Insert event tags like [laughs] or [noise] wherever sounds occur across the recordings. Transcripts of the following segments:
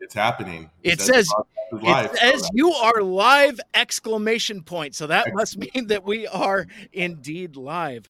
It's happening. It, says, it says you are live exclamation point. So that must mean that we are indeed live.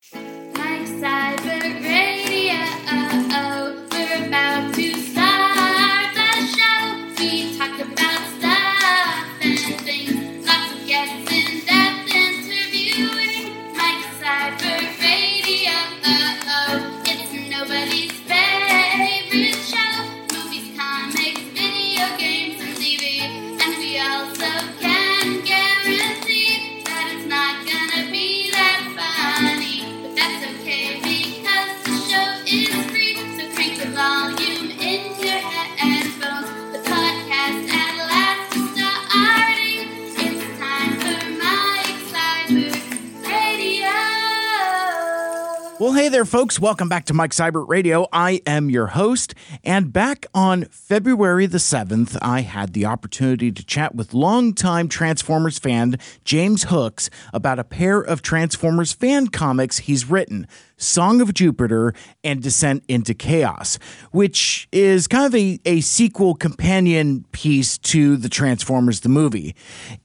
Hey there, folks. Welcome back to Mike Seibert Radio. I am your host. And back on February the 7th, I had the opportunity to chat with longtime Transformers fan James Hooks about a pair of Transformers fan comics he's written. Song of Jupiter and Descent into Chaos, which is kind of a, a sequel companion piece to the Transformers the movie.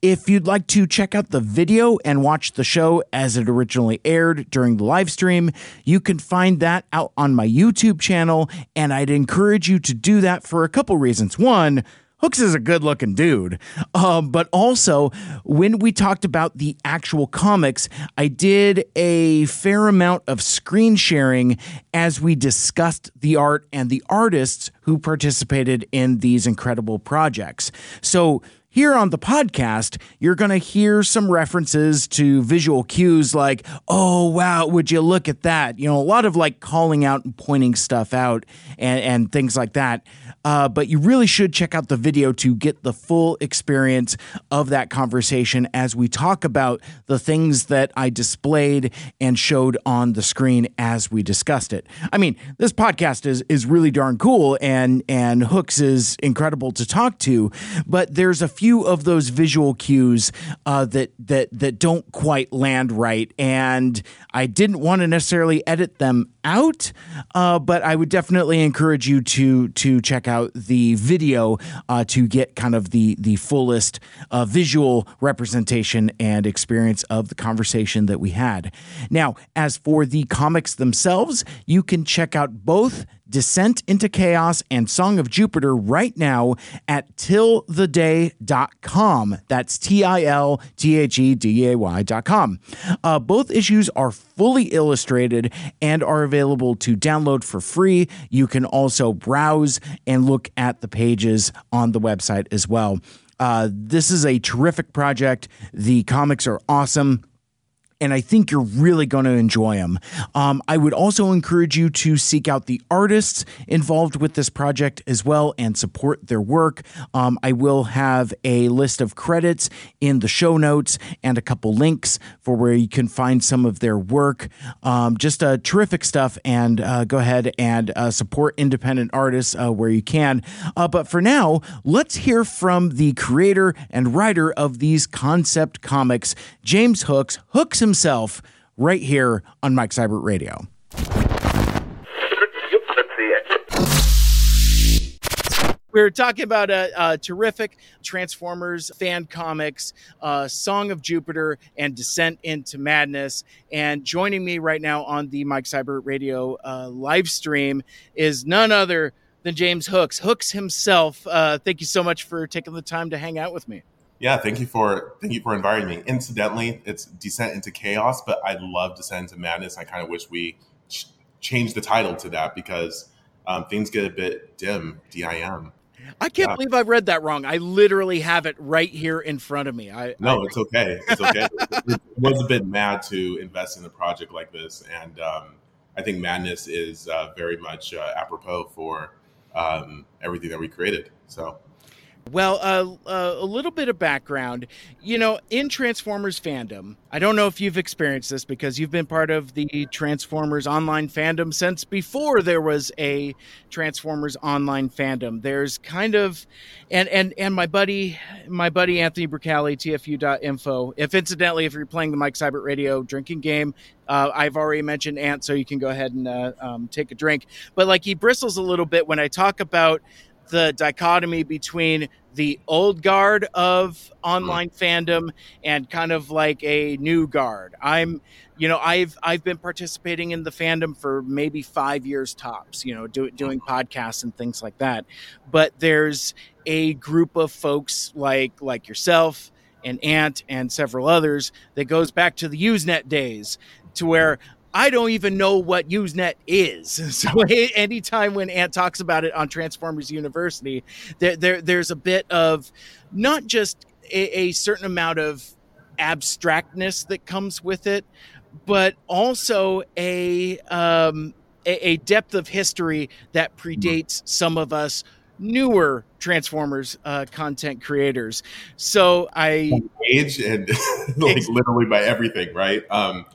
If you'd like to check out the video and watch the show as it originally aired during the live stream, you can find that out on my YouTube channel, and I'd encourage you to do that for a couple reasons. One, Hooks is a good looking dude. Um, but also, when we talked about the actual comics, I did a fair amount of screen sharing as we discussed the art and the artists who participated in these incredible projects. So, here on the podcast, you're going to hear some references to visual cues like, oh, wow, would you look at that? You know, a lot of like calling out and pointing stuff out and, and things like that. Uh, but you really should check out the video to get the full experience of that conversation as we talk about the things that I displayed and showed on the screen as we discussed it. I mean, this podcast is is really darn cool and and Hooks is incredible to talk to, but there's a few of those visual cues uh, that that that don't quite land right, and I didn't want to necessarily edit them out, uh, but I would definitely encourage you to to check out the video uh, to get kind of the the fullest uh, visual representation and experience of the conversation that we had. Now, as for the comics themselves, you can check out both Descent into Chaos and Song of Jupiter right now at tiltheday.com. That's T I L T H E D A Y.com. Uh, both issues are fully illustrated and are available to download for free. You can also browse and look at the pages on the website as well. Uh, this is a terrific project. The comics are awesome and I think you're really going to enjoy them. Um, I would also encourage you to seek out the artists involved with this project as well and support their work. Um, I will have a list of credits in the show notes and a couple links for where you can find some of their work. Um, just uh, terrific stuff, and uh, go ahead and uh, support independent artists uh, where you can. Uh, but for now, let's hear from the creator and writer of these concept comics, James Hooks. Hooks himself right here on Mike Seibert Radio. We are talking about a, terrific Transformers fan comics, uh, Song of Jupiter, and Descent into Madness. And joining me right now on the Mike Seibert Radio uh, live stream is none other than James Hooks. Hooks himself. Uh, thank you so much for taking the time to hang out with me. Yeah, thank you for thank you for inviting me. Incidentally, it's Descent into Chaos, but I love Descent into Madness. I kind of wish we ch- changed the title to that because um, things get a bit dim. Dim. I can't yeah. believe I read that wrong. I literally have it right here in front of me. I no, I, it's okay. It's okay. [laughs] it was a bit mad to invest in a project like this, and um, I think Madness is uh, very much uh, apropos for um, everything that we created. So well, uh, uh, a little bit of background. You know, in Transformers fandom, I don't know if you've experienced this because you've been part of the Transformers online fandom since before there was a Transformers online fandom. There's kind of, and and and my buddy, my buddy Anthony Bricali, TFU.info. If incidentally, if you're playing the Mike Seibert Radio drinking game, uh, I've already mentioned Ant, so you can go ahead and uh, um, take a drink. But like he bristles a little bit when I talk about the dichotomy between the old guard of online hmm. fandom and kind of like a new guard. I'm, you know, I've I've been participating in the fandom for maybe five years tops. You know, do, doing podcasts and things like that. But there's a group of folks like like yourself and Ant and several others that goes back to the Usenet days, to where I don't even know what Usenet is. [laughs] So anytime when Ant talks about it on Transformers University, there, there there's a bit of not just a, a certain amount of abstractness that comes with it, but also a um, a, a depth of history that predates some of us newer Transformers uh, content creators. So I age and [laughs] like literally by everything, right? Um,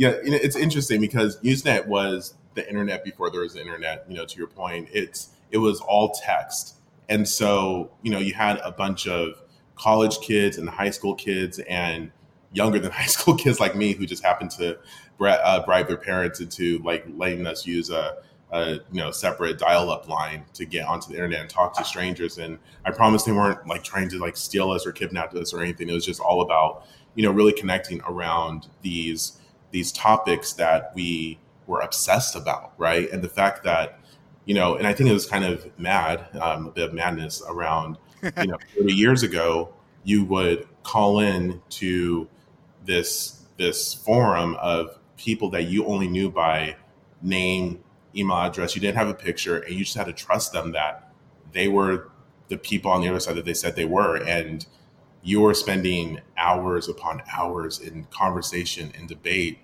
yeah, it's interesting because Usenet was the internet before there was the internet. You know, to your point, it's it was all text, and so you know you had a bunch of college kids and high school kids and younger than [laughs] high school kids like me who just happened to uh, bribe their parents into like letting us use a, a you know separate dial-up line to get onto the internet and talk to strangers. And I promise they weren't like trying to like steal us or kidnap us or anything. It was just all about you know really connecting around these these topics that we were obsessed about, right? And the fact that, you know, and I think it was kind of mad, um, a bit of madness around, you know, [laughs] 30 years ago, you would call in to this this forum of people that you only knew by name, email address. You didn't have a picture, and you just had to trust them that they were the people on the other side that they said they were, and you're spending hours upon hours in conversation and debate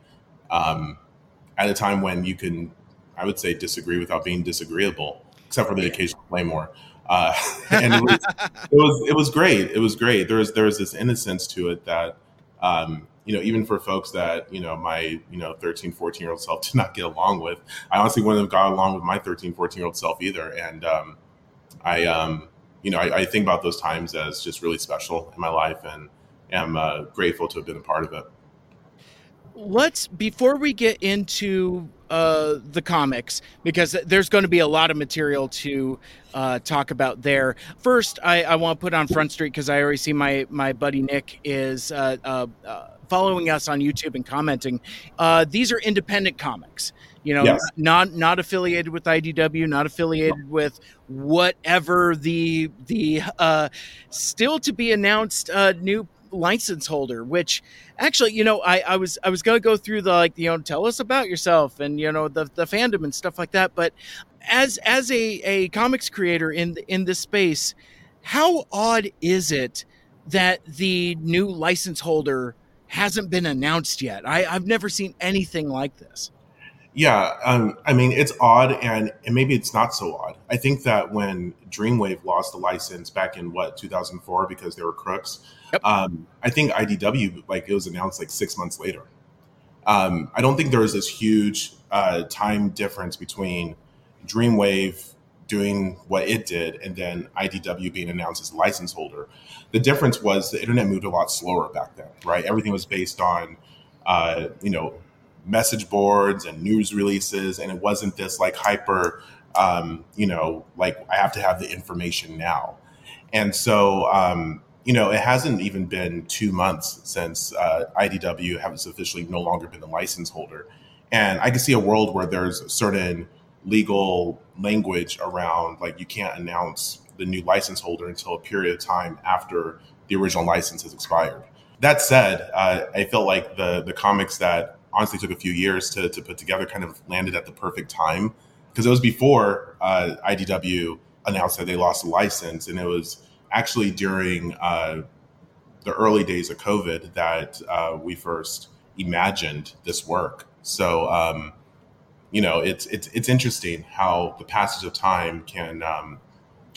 um, at a time when you can, I would say, disagree without being disagreeable, except for the occasional blame more. Uh, [laughs] and it was, it was, it was great. It was great. There was there was this innocence to it that um, you know even for folks that you know my you know 13 14 year old self [laughs] did not get along with i honestly wouldn't have got along with my 13 14 year old self either and um, i um, you know, I, I, think about those times as just really special in my life and am uh, grateful to have been a part of it. Let's, before we get into uh, the comics, because there's going to be a lot of material to uh, talk about there. First, I, I want to put on Front Street because I already see my, my buddy Nick is uh, uh, uh, following us on YouTube and commenting. these are independent comics you know yes. not not affiliated with IDW not affiliated with whatever the the uh, still to be announced uh, new license holder which actually you know I, I was I was gonna go through the like you know tell us about yourself and you know the the fandom and stuff like that but as as a a comics creator in in this space how odd is it that the new license holder hasn't been announced yet? I, I've never seen anything like this yeah, um, I mean it's odd, and, and maybe it's not so odd. I think that when Dreamwave lost the license back in what 2004 because they were crooks, yep. um, I think IDW like it was announced like six months later. Um, I don't think there was this huge uh, time difference between Dreamwave doing what it did and then IDW being announced as license holder. The difference was the internet moved a lot slower back then, right? Everything was based on, uh, you know, message boards and news releases, and it wasn't this like hyper, um, you know, like I have to have the information now. And so, um, you know, it hasn't even been two months since uh, IDW has officially no longer been the license holder. And I can see a world where there's certain legal language around like you can't announce the new license holder until a period of time after the original license has expired. That said, uh, I felt like the the comics that honestly took a few years to, to put together kind of landed at the perfect time because it was before uh, IDW announced that they lost a license, and it was actually during uh, the early days of COVID that uh, we first imagined this work. So, um, you know, it's it's it's interesting how the passage of time can um,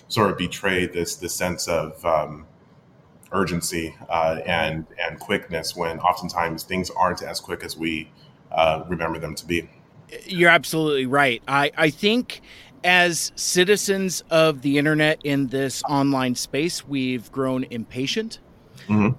sort of betray this this sense of um, urgency uh, and and quickness when oftentimes things aren't as quick as we uh, remember them to be. You're absolutely right. I, I think as citizens of the internet in this online space, we've grown impatient. Mm-hmm.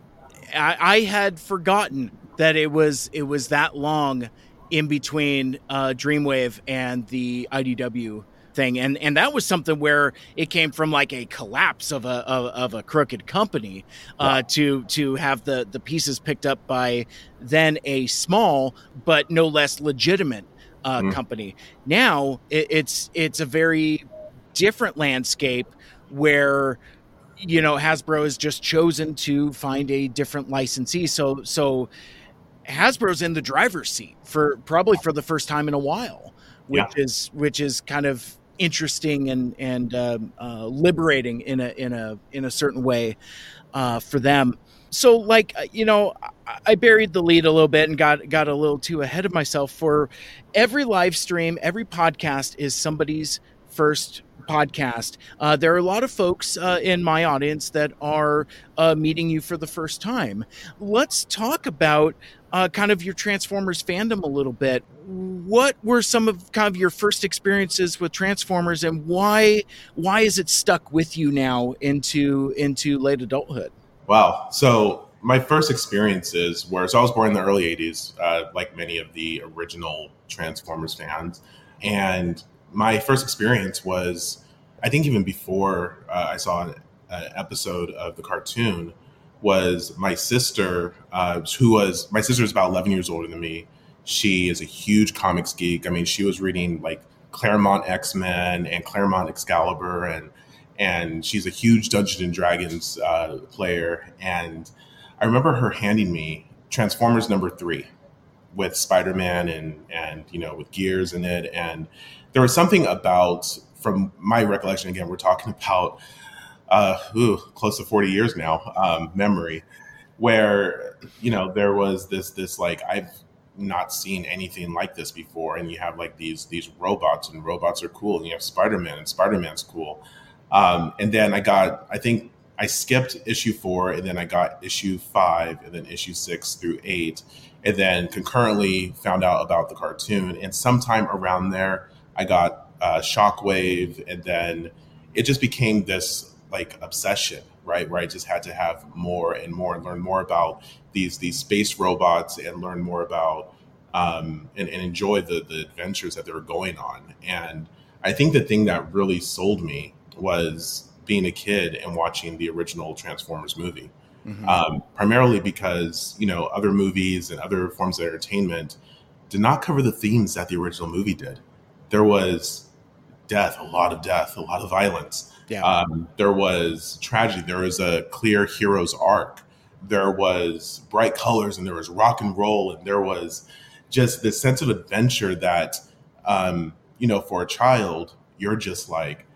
I, I, had forgotten that it was it was that long in between uh, Dreamwave and the IDW thing, and and that was something where it came from like a collapse of a of, of a crooked company uh, to to have the the pieces picked up by then a small but no less legitimate uh, mm. company. Now it, it's it's a very different landscape where you know Hasbro has just chosen to find a different licensee. So so Hasbro's in the driver's seat for probably for the first time in a while, which yeah. is which is kind of interesting and and uh, uh, liberating in a in a in a certain way uh, for them. So like uh, you know, I buried the lead a little bit and got got a little too ahead of myself. For every live stream, every podcast is somebody's first podcast. Uh, there are a lot of folks uh, in my audience that are uh, meeting you for the first time. Let's talk about uh, kind of your Transformers fandom a little bit. What were some of kind of your first experiences with Transformers, and why why is it stuck with you now into into late adulthood? Wow. So my first experiences were so I was born in the early '80s, uh, like many of the original Transformers fans, and my first experience was, I think, even before uh, I saw an, an, episode of the cartoon, was my sister, uh, who was my sister is about 11 years older than me. She is a huge comics geek. I mean, she was reading like Claremont X Men and Claremont Excalibur, and and she's a huge Dungeons and Dragons uh, player. And I remember her handing me Transformers number three with Spider Man and and you know with gears in it, and there was something about, from my recollection, again, we're talking about uh, ooh, close to 40 years now, um, memory, where, you know, there was this, this like, I've not seen anything like this before. And you have like these, these robots and robots are cool. And you have Spider-Man and Spider-Man's cool. Um, and then I got, I think I skipped issue four and then I got issue five and then issue six through eight. And then concurrently found out about the cartoon. And sometime around there, I got uh, Shockwave, and then it just became this like obsession, right? Where I just had to have more and more and learn more about these these space robots and learn more about um, and, and enjoy the the adventures that they were going on. And I think the thing that really sold me was being a kid and watching the original Transformers movie. Mm-hmm. Um, primarily because you know other movies and other forms of entertainment did not cover the themes that the original movie did there was death, a lot of death, a lot of violence. Yeah. Um, there was tragedy. There was a clear hero's arc. There was bright colors and there was rock and roll and there was just this sense of adventure that, um, you know, for a child, you're just like,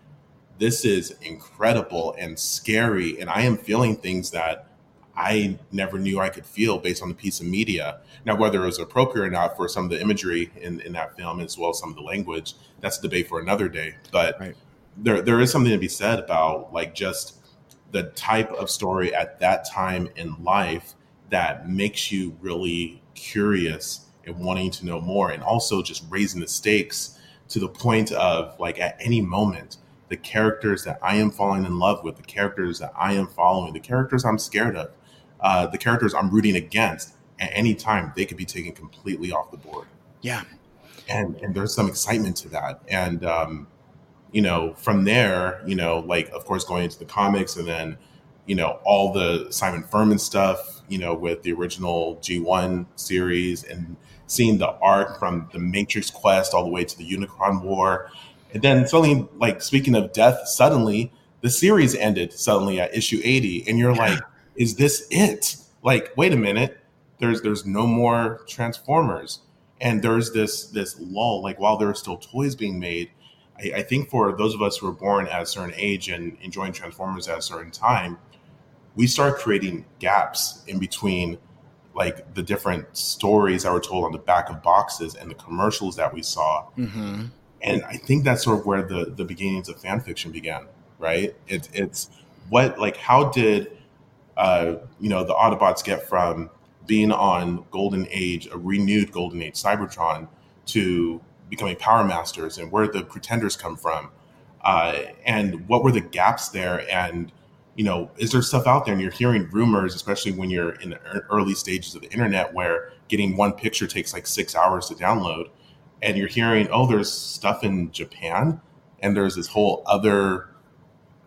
this is incredible and scary. And I am feeling things that I never knew I could feel based on the piece of media. Now, whether it was appropriate or not for some of the imagery in, in that film, as well as some of the language, that's a debate for another day. But right. There, there is something to be said about like just the type of story at that time in life that makes you really curious and wanting to know more, and also just raising the stakes to the point of like at any moment the characters that I am falling in love with, the characters that I am following, the characters I'm scared of uh, the characters I'm rooting against at any time they could be taken completely off the board. Yeah, and and there's some excitement to that, and um, you know from there, you know, like of course going into the comics, and then you know all the Simon Furman stuff, you know, with the original G1 series, and seeing the arc from the Matrix Quest all the way to the Unicron War, and then suddenly, like speaking of death, suddenly the series ended suddenly at issue 80, and you're like [laughs] is this it? Like, wait a minute, there's there's no more Transformers, and there's this this lull. Like, while there are still toys being made, I, I think for those of us who were born at a certain age and enjoying Transformers at a certain time, we start creating gaps in between like the different stories that were told on the back of boxes and the commercials that we saw. Mm-hmm. And I think that's sort of where the the beginnings of fan fiction began, right? It, it's what like how did uh, you know, the Autobots get from being on Golden Age, a renewed Golden Age Cybertron, to becoming Power Masters, and where the Pretenders come from, uh, and what were the gaps there, and you know, is there stuff out there? And you're hearing rumors, especially when you're in the early stages of the internet, where getting one picture takes like six hours to download, and you're hearing, oh, there's stuff in Japan and there's this whole other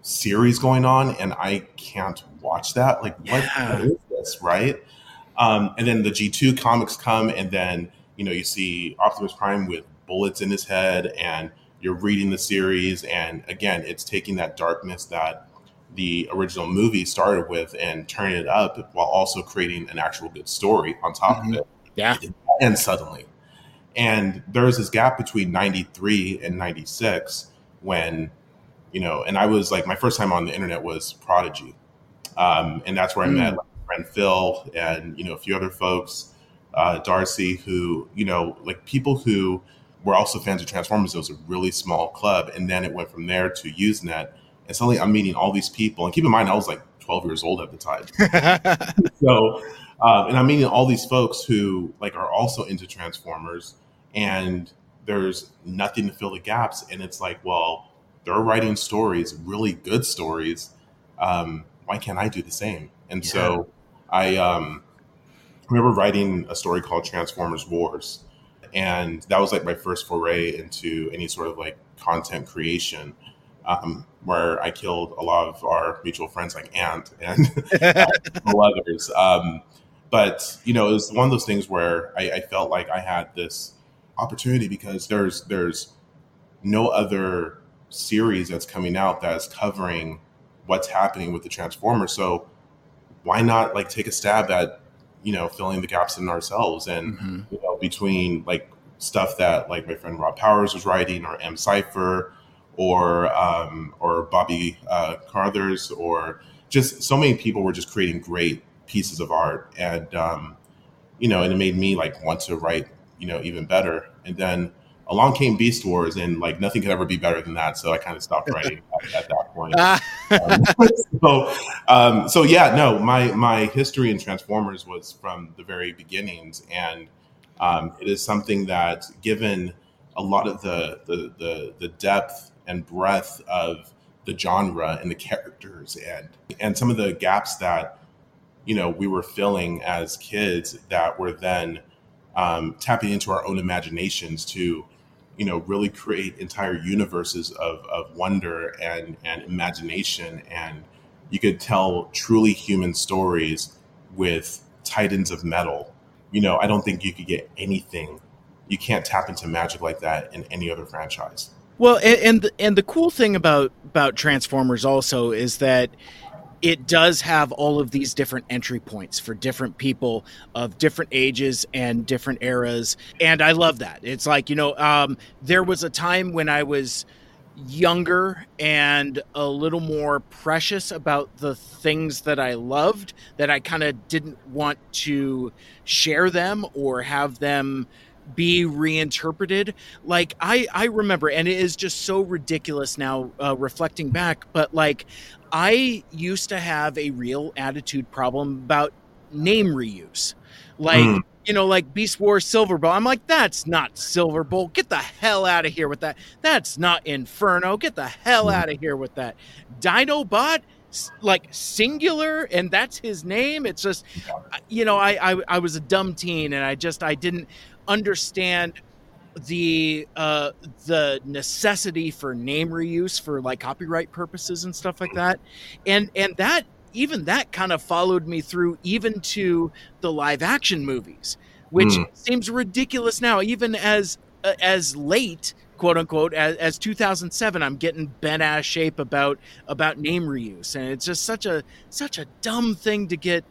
series going on, and I can't watch that. Like, what, yeah. what is this, right? Um, and then the G2 comics come, and then you know you see Optimus Prime with bullets in his head, and you're reading the series, and again, it's taking that darkness that the original movie started with and turning it up while also creating an actual good story on top mm-hmm. of it. Yeah. And suddenly. And there's this gap between 93 and 96 when, you know, and I was like, my first time on the internet was Prodigy. Um, and that's where mm. I met like, my friend Phil and, you know, a few other folks, uh, Darcy, who, you know, like people who were also fans of Transformers. It was a really small club. And then it went from there to Usenet and suddenly I'm meeting all these people. And keep in mind, I was like 12 years old at the time. [laughs] so, uh, and I'm meeting all these folks who like are also into Transformers, and there's nothing to fill the gaps. And it's like, well, they're writing stories, really good stories. Um, why can't I do the same? And yeah. so I um, remember writing a story called Transformers Wars. And that was like my first foray into any sort of like content creation um, where I killed a lot of our mutual friends like Ant and [laughs] others. Um, but you know, it was one of those things where I, I, felt like I had this opportunity because there's there's no other series that's coming out that's covering what's happening with the Transformers. So why not like take a stab at you know filling the gaps in ourselves and mm-hmm. you know between like stuff that like my friend Rob Powers was writing or M Cipher or um, or Bobby uh, Carruthers, or just so many people were just creating great pieces of art, and um, you know, and it made me like want to write, you know, even better. And then along came Beast Wars, and like nothing could ever be better than that. So I kind of stopped [laughs] writing at, at, that point. um, [laughs] so, um, so yeah, no, my my history in Transformers was from the very beginnings, and um, it is something that, given a lot of the the the, the depth and breadth of the genre and the characters and and some of the gaps that you know we were filling as kids that were then um, tapping into our own imaginations to you know really create entire universes of, of wonder and and imagination. And you could tell truly human stories with titans of metal. You know i don't think you could get anything you can't tap into magic like that in any other franchise. Well, and and the, and the cool thing about about Transformers also is that it does have all of these different entry points for different people of different ages and different eras and i love that. It's like you know um, there was a time when i was younger and a little more precious about the things that i loved that i kind of didn't want to share them or have them be reinterpreted. Like i i remember and it is just so ridiculous now uh, reflecting back but like i used to have a real attitude problem about name reuse. Like mm. you know like beast wars Silverbolt. I'm like that's not Silverbolt. Get the hell out of here with that. That's not inferno. Get the hell mm. out of here with that. Dinobot like singular and that's his name. It's just you know I, I i was a dumb teen and i just i didn't understand the uh the necessity for name reuse for like copyright purposes and stuff like that. And and that even that kind of followed me through even to the live action movies which mm. seems ridiculous now even as uh, as late quote unquote as, as 2007 i'm getting bent ass shape about about name reuse. And it's just such a such a dumb thing to get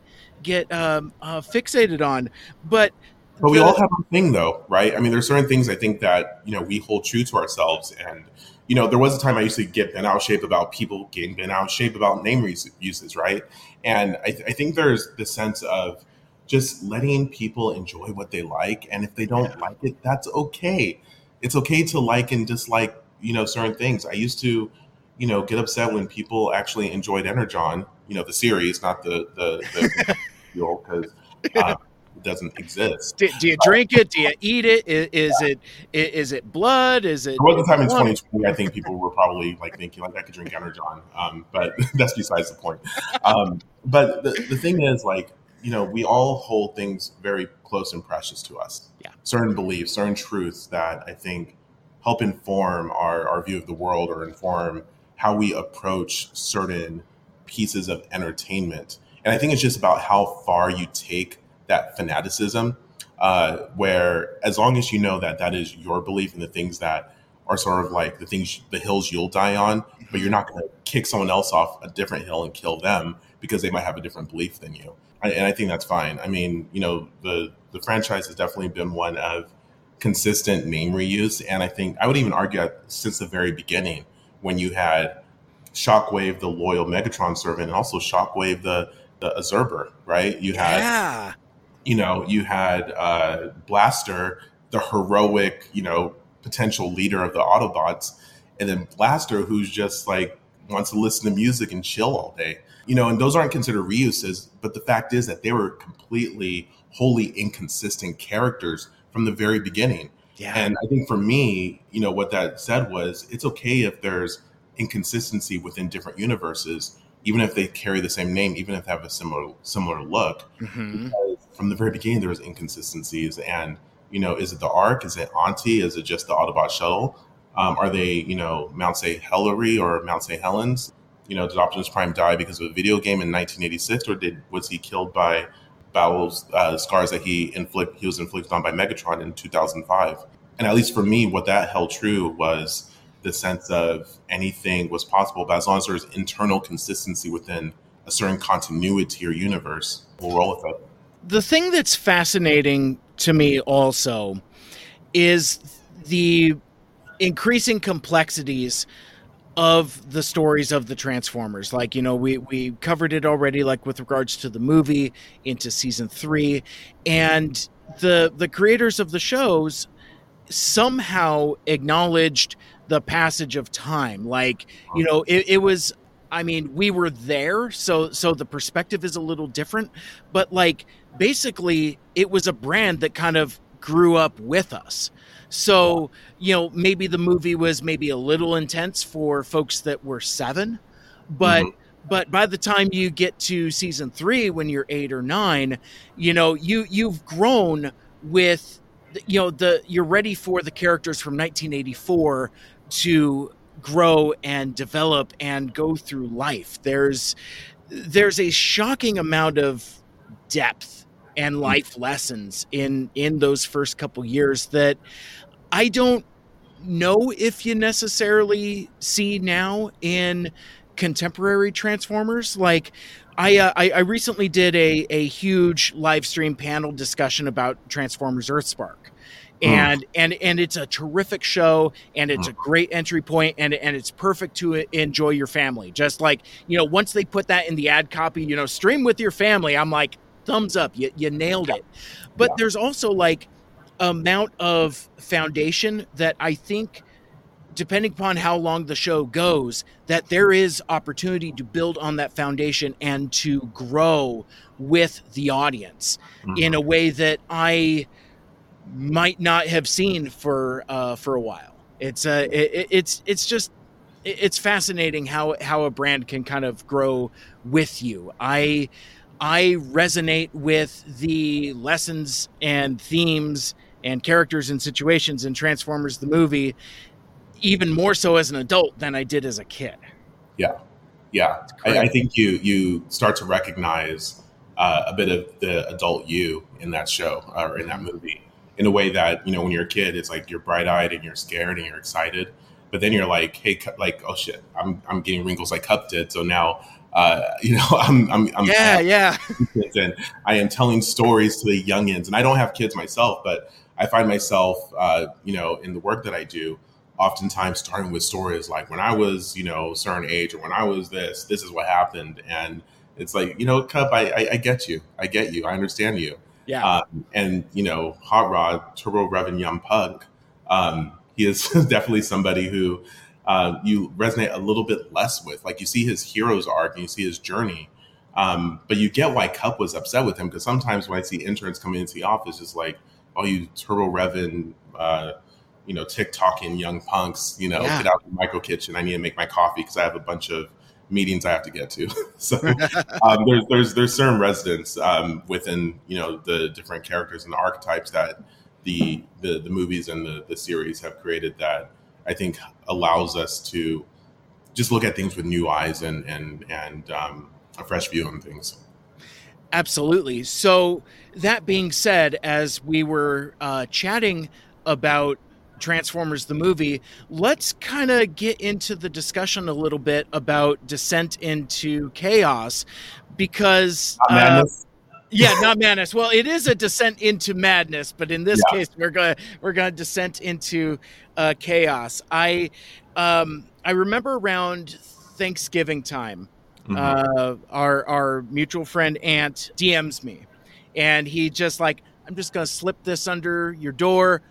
get um, uh, fixated on. But but we all have a thing, though, right? I mean, there's certain things I think that you know we hold true to ourselves, and you know, there was a time I used to get bent out shape about people getting bent out shape about name uses, right? And I, th- I think there's the sense of just letting people enjoy what they like, and if they don't yeah. like it, that's okay. It's okay to like and dislike, you know, certain things. I used to, you know, get upset when people actually enjoyed Energon, you know, the series, not the the, the [laughs] because. Uh, doesn't exist. Do, do you drink it? Do you eat it? Is, is yeah. it is it blood? Is it? There was a time in 2020 I think people were probably like thinking like I could drink Energon, um, but [laughs] that's besides the point. Um, but the, the thing is like you know we all hold things very close and precious to us. Yeah. Certain beliefs, certain truths that I think help inform our, our view of the world or inform how we approach certain pieces of entertainment. And I think it's just about how far you take that fanaticism, uh, where as long as you know that that is your belief and the things that are sort of like the things, the hills you'll die on, but you're not going to kick someone else off a different hill and kill them because they might have a different belief than you. and I think that's fine. I mean, you know, the the franchise has definitely been one of consistent name reuse, and I think I would even argue that since the very beginning, when you had Shockwave, the loyal Megatron servant, and also Shockwave, the the Azurber, right? You had, yeah. You know, you had uh, Blaster, the heroic, you know, potential leader of the Autobots, and then Blaster, who's just like wants to listen to music and chill all day. You know, and those aren't considered reuses, but the fact is that they were completely, wholly inconsistent characters from the very beginning. Yeah. And I think for me, you know, what that said was it's okay if there's inconsistency within different universes, even if they carry the same name, even if they have a similar similar look. Mm-hmm. From the very beginning, there was inconsistencies, and you know, is it the arc Is it Auntie? Is it just the Autobot shuttle? Um, are they, you know, Mount St. Hilary or Mount St. Helens? You know, did Optimus Prime die because of a video game in 1986, or did was he killed by battles uh, scars that he inflict he was inflicted on by Megatron in 2005? And at least for me, what that held true was the sense of anything was possible, but as long as there's internal consistency within a certain continuity or universe, we'll roll with it. The thing that's fascinating to me also is the increasing complexities of the stories of the Transformers. Like, you know, we, we covered it already, like with regards to the movie into season three. And the the creators of the shows somehow acknowledged the passage of time. Like, you know, it, it was I mean, we were there, so so the perspective is a little different, but like basically it was a brand that kind of grew up with us. So, you know, maybe the movie was maybe a little intense for folks that were 7, but mm-hmm. but by the time you get to season 3 when you're 8 or 9, you know, you you've grown with you know the you're ready for the characters from 1984 to grow and develop and go through life. There's there's a shocking amount of depth and mm. life lessons in in those first couple years that I don't know if you necessarily see now in contemporary Transformers. Like I, uh, I, I recently did a a huge live stream panel discussion about Transformers Earthspark. And mm. and and it's a terrific show and it's mm. a great entry point and and it's perfect to enjoy your family just like you know once they put that in the ad copy you know stream with your family i'm like thumbs up you, you nailed it but yeah. there's also like amount of foundation that i think depending upon how long the show goes that there is opportunity to build on that foundation and to grow with the audience mm. in a way that i might not have seen for uh, for a while. It's uh, it, it's it's just it's fascinating how how a brand can kind of grow with you. I I resonate with the lessons and themes and characters and situations in Transformers the movie even more so as an adult than I did as a kid. Yeah, yeah. I, I, think you you start to recognize uh, a bit of the adult you in that show or in that movie in a way that you know when you're a kid it's like you're bright-eyed and you're scared and you're excited but then you're like hey like oh shit i'm, I'm getting wrinkles like Kup did so now uh, [laughs] you know i'm i'm, I'm yeah yeah. and i am telling stories to the youngins and i don't have kids myself but i find myself uh, you know in the work that i do oftentimes starting with stories like when i was you know certain age or when i was this this is what happened and it's like you know Kup I, I, I get you i get you i understand you yeah. Um, and, you know, Hot Rod, Turbo Revan Young Punk, um, he is [laughs] definitely somebody who uh, you resonate a little bit less with. Like you see his hero's arc and you see his journey. Um, but you get why Kup was upset with him because sometimes when I see interns coming into the office, it's like, oh, you Turbo Revan, uh, you know, TikToking young punks, you know, yeah. get out of the micro kitchen. I need to make my coffee because I have a bunch of meetings I have to get to. [laughs] so [laughs] um, there's there's there's certain residents um, within you know the different characters and the archetypes that the the, the movies and the, the series have created that I think allows us to just look at things with new eyes and and and um, a fresh view on things. Absolutely. So that being said, as we were uh, chatting about Transformers the movie, let's kind of get into the discussion a little bit about Descent into Chaos because uh, yeah, not madness. Well, it is a descent into madness, but in this yeah. case, we're gonna we're gonna descent into uh, chaos. I um, I remember around Thanksgiving time, mm-hmm. uh, our our mutual friend Ant DMs me, and he just like I'm just gonna slip this under your door,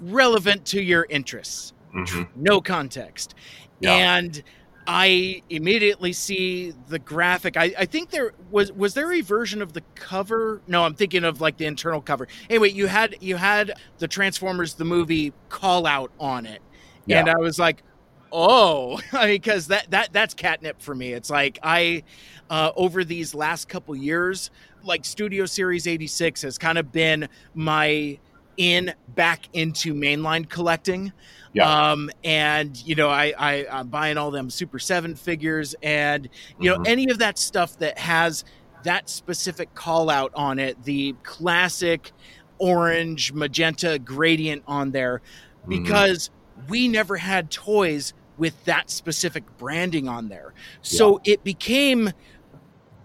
relevant to your interests, mm-hmm. no context, yeah. and I immediately see the graphic. I, I think there was was there a version of the cover? No, I'm thinking of like the internal cover. Anyway, you had you had the Transformers the movie call out on it, yeah. and I was like, oh, [laughs] because that that that's catnip for me. It's like I uh, over these last couple years, like Studio Series 86 has kind of been my in back into mainline collecting. Yeah. Um, and you know, I, I I'm buying all them Super Seven figures, and you mm-hmm. know, any of that stuff that has that specific call out on it, the classic orange magenta gradient on there, mm-hmm. because mm-hmm. we never had toys with that specific branding on there. So yeah. it became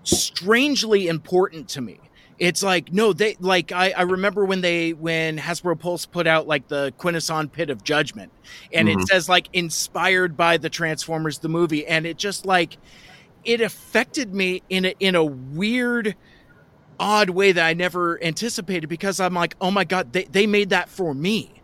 strangely important to me it's like no they like I, I remember when they when hasbro pulse put out like the quintesson pit of judgment and mm-hmm. it says like inspired by the transformers the movie and it just like it affected me in a in a weird odd way that i never anticipated because i'm like oh my god they, they made that for me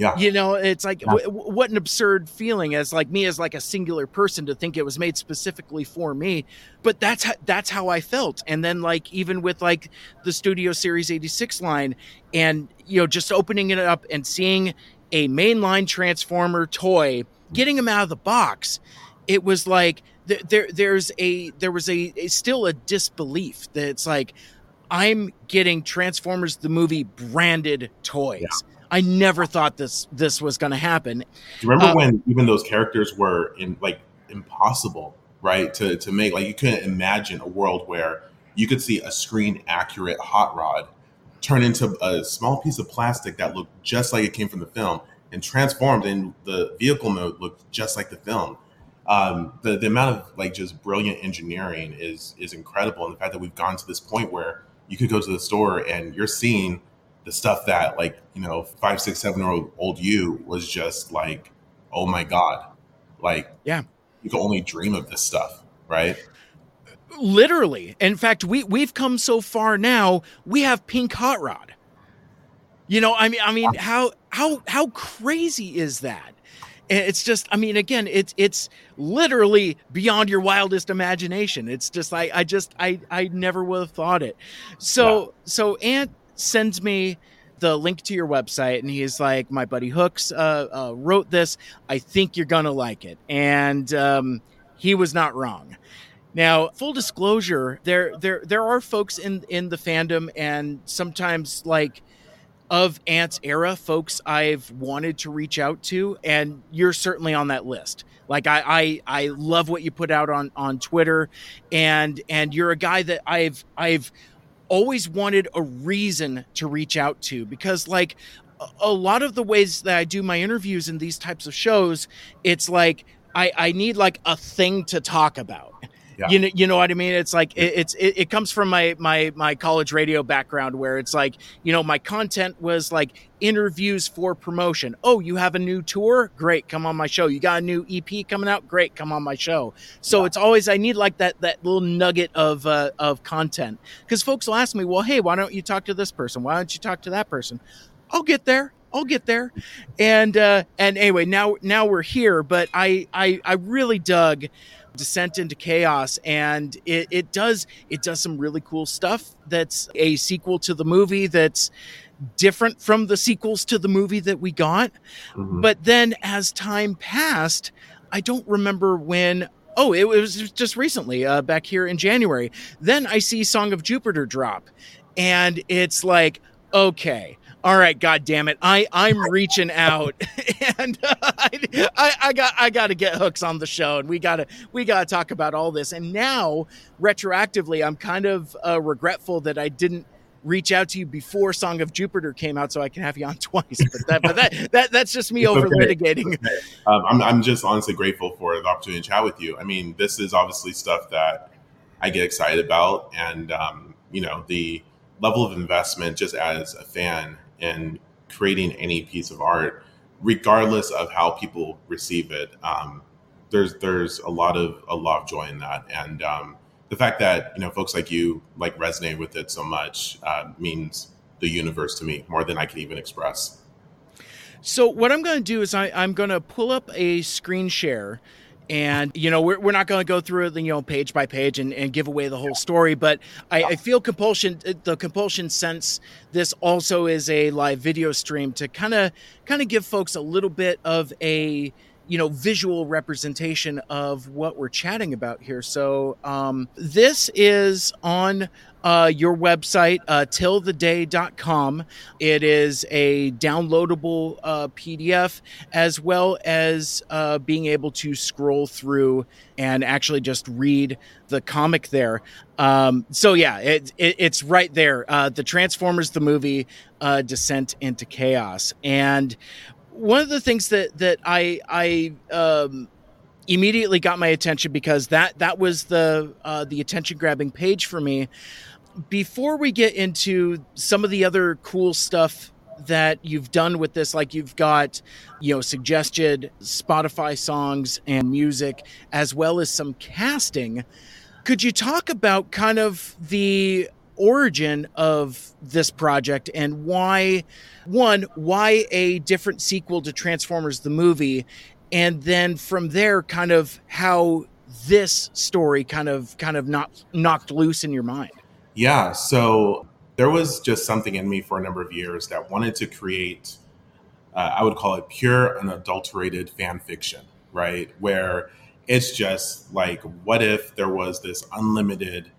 yeah. You know, it's like yeah. w- what an absurd feeling as like me as like a singular person to think it was made specifically for me. But that's how, that's how I felt. And then like even with like the Studio Series 86 line and you know just opening it up and seeing a mainline transformer toy, getting them out of the box, it was like there there's a there was a, a still a disbelief that it's like I'm getting Transformers the movie branded toys. Yeah I never thought this this was going to happen. Do you remember um, when even those characters were in like impossible, right? To to make like you couldn't imagine a world where you could see a screen accurate hot rod turn into a small piece of plastic that looked just like it came from the film and transformed in the vehicle mode looked just like the film. Um, the the amount of like just brilliant engineering is is incredible, and the fact that we've gone to this point where you could go to the store and you're seeing the stuff that like you know five six seven year old, old you was just like oh my god. Like yeah. you can only dream of this stuff right? Literally. In fact we we've come so far now we have pink hot rod. You know i mean i mean how how how crazy is that? It's just i mean again it's it's literally beyond your wildest imagination. It's just like i just i i never would have thought it. So so ant sends me the link to your website and he's like my buddy hooks uh, uh, wrote this. I think you're gonna like it. And um, he was not wrong. Now full disclosure there there there are folks in in the fandom and sometimes like of ant's era folks i've wanted to reach out to and you're certainly on that list. Like I, I i love what you put out on on twitter and and you're a guy that i've i've always wanted a reason to reach out to because like a lot of the ways that I do my interviews in these types of shows, it's like I, I need like a thing to talk about. Yeah. You know, you know what I mean. It's like it, it's it, it, comes from my my my college radio background, where it's like you know my content was like interviews for promotion. Oh, you have a new tour? Great, come on my show. You got a new EP coming out? Great, come on my show. So yeah. it's always I need like that that little nugget of uh, of content because folks will ask me, well, hey, why don't you talk to this person? Why don't you talk to that person? I'll get there. I'll get there. And uh, and anyway, now now we're here. But I I, I really dug descent into chaos and it, it does it does some really cool stuff that's a sequel to the movie that's different from the sequels to the movie that we got mm-hmm. but then as time passed i don't remember when oh it was just recently uh, back here in january then i see song of jupiter drop and it's like okay all right, God damn it, I I'm reaching out, [laughs] and uh, I, I, I got I got to get hooks on the show, and we gotta we gotta talk about all this. And now, retroactively, I'm kind of uh, regretful that I didn't reach out to you before Song of Jupiter came out, so I can have you on [laughs] twice. But that but that, that that's just me over litigating. Okay. Um, I'm I'm just honestly grateful for the opportunity to chat with you. I mean, this is obviously stuff that I get excited about, and um, you know the level of investment just as a fan in creating any piece of art, regardless of how people receive it. Um, there's there's a lot of a lot of joy in that, and um, the fact that you know folks like you like resonate with it so much uh, means the universe to me more than I can even express. So what I'm going to do is I, I'm going to pull up a screen share and you know we're, we're not going to go through it you know page by page and, and give away the whole story but I, I, feel compulsion the compulsion sense this also is a live video stream to kind of kind of give folks a little bit of a you know visual representation of what we're chatting about here. So um, this is on uh, your website uh, tiltheday.com it is a downloadable uh, pdf as well as uh, being able to scroll through and actually just read the comic there. Um, so yeah it, it, it's right there. Uh, the transformers the movie uh, descent into chaos. And one of the things that that I I um, immediately got my attention because that that was the uh, the attention grabbing page for me. Before we get into some of the other cool stuff that you've done with this, like you've got you know suggested Spotify songs and music as well as some casting. Could you talk about kind of the origin of this project and why one why a different sequel to Transformers the movie and then from there kind of how this story kind of kind of not knocked loose in your mind. Yeah, so there was just something in me for a number of years that wanted to create uh, I would call it pure unadulterated fan fiction, right? Where it's just like what if there was this unlimited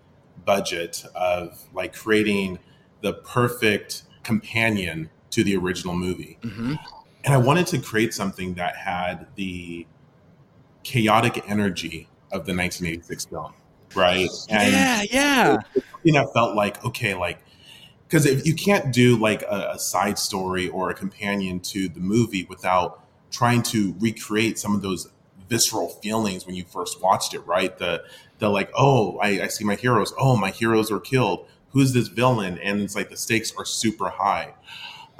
budget of like creating the perfect companion to the original movie. Mm-hmm. And I wanted to create something that had the chaotic energy of the 1986 film, right? And yeah, yeah. You know, felt like okay, like because if you can't do like a, a, side story or a companion to the movie without trying to recreate some of those visceral feelings when you first watched it, right? The the like, oh, I, I see my heroes. Oh, my heroes were killed. Who's this villain? And it's like the stakes are super high.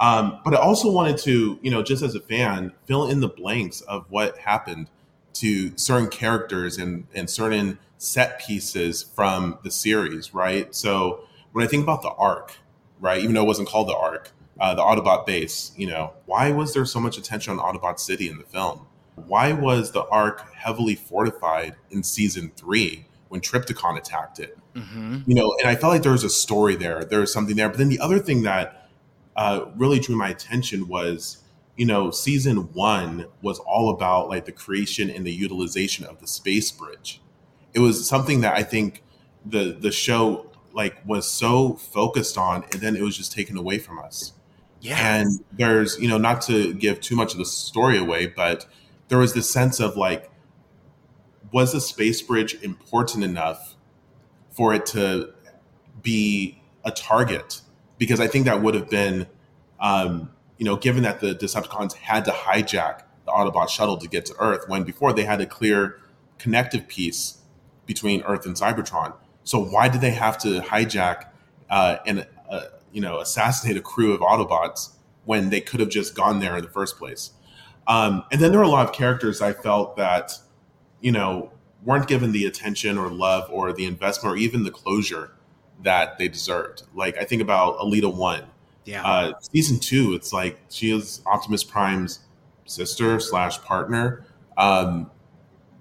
Um, but I also wanted to, you know, just as a fan, fill in the blanks of what happened to certain characters and, and certain set pieces from the series, right? So when I think about the Ark, right, even though it wasn't called the Ark, uh, the Autobot base, you know, why was there so much attention on Autobot City in the film? Why was the Ark heavily fortified in season three when Trypticon attacked it? Mm-hmm. You know, and I felt like there was a story there. There was something there. But then the other thing that uh, really drew my attention was, you know, season one was all about like the creation and the utilization of the space bridge. It was something that I think the the show like was so focused on, and then it was just taken away from us. Yeah. And there's, you know, not to give too much of the story away, but there was this sense of like, was the space bridge important enough for it to be a target? Because I think that would have been, um, you know, given that the Decepticons had to hijack the Autobot shuttle to get to Earth, when before they had a clear connective piece between Earth and Cybertron. So why did they have to hijack uh, and uh, you know assassinate a crew of Autobots when they could have just gone there in the first place? Um, and then there were a lot of characters I felt that, you know, weren't given the attention or love or the investment or even the closure that they deserved. Like I think about Elita One. Yeah. Uh, season two, it's like she is Optimus Prime's sister slash partner. Um,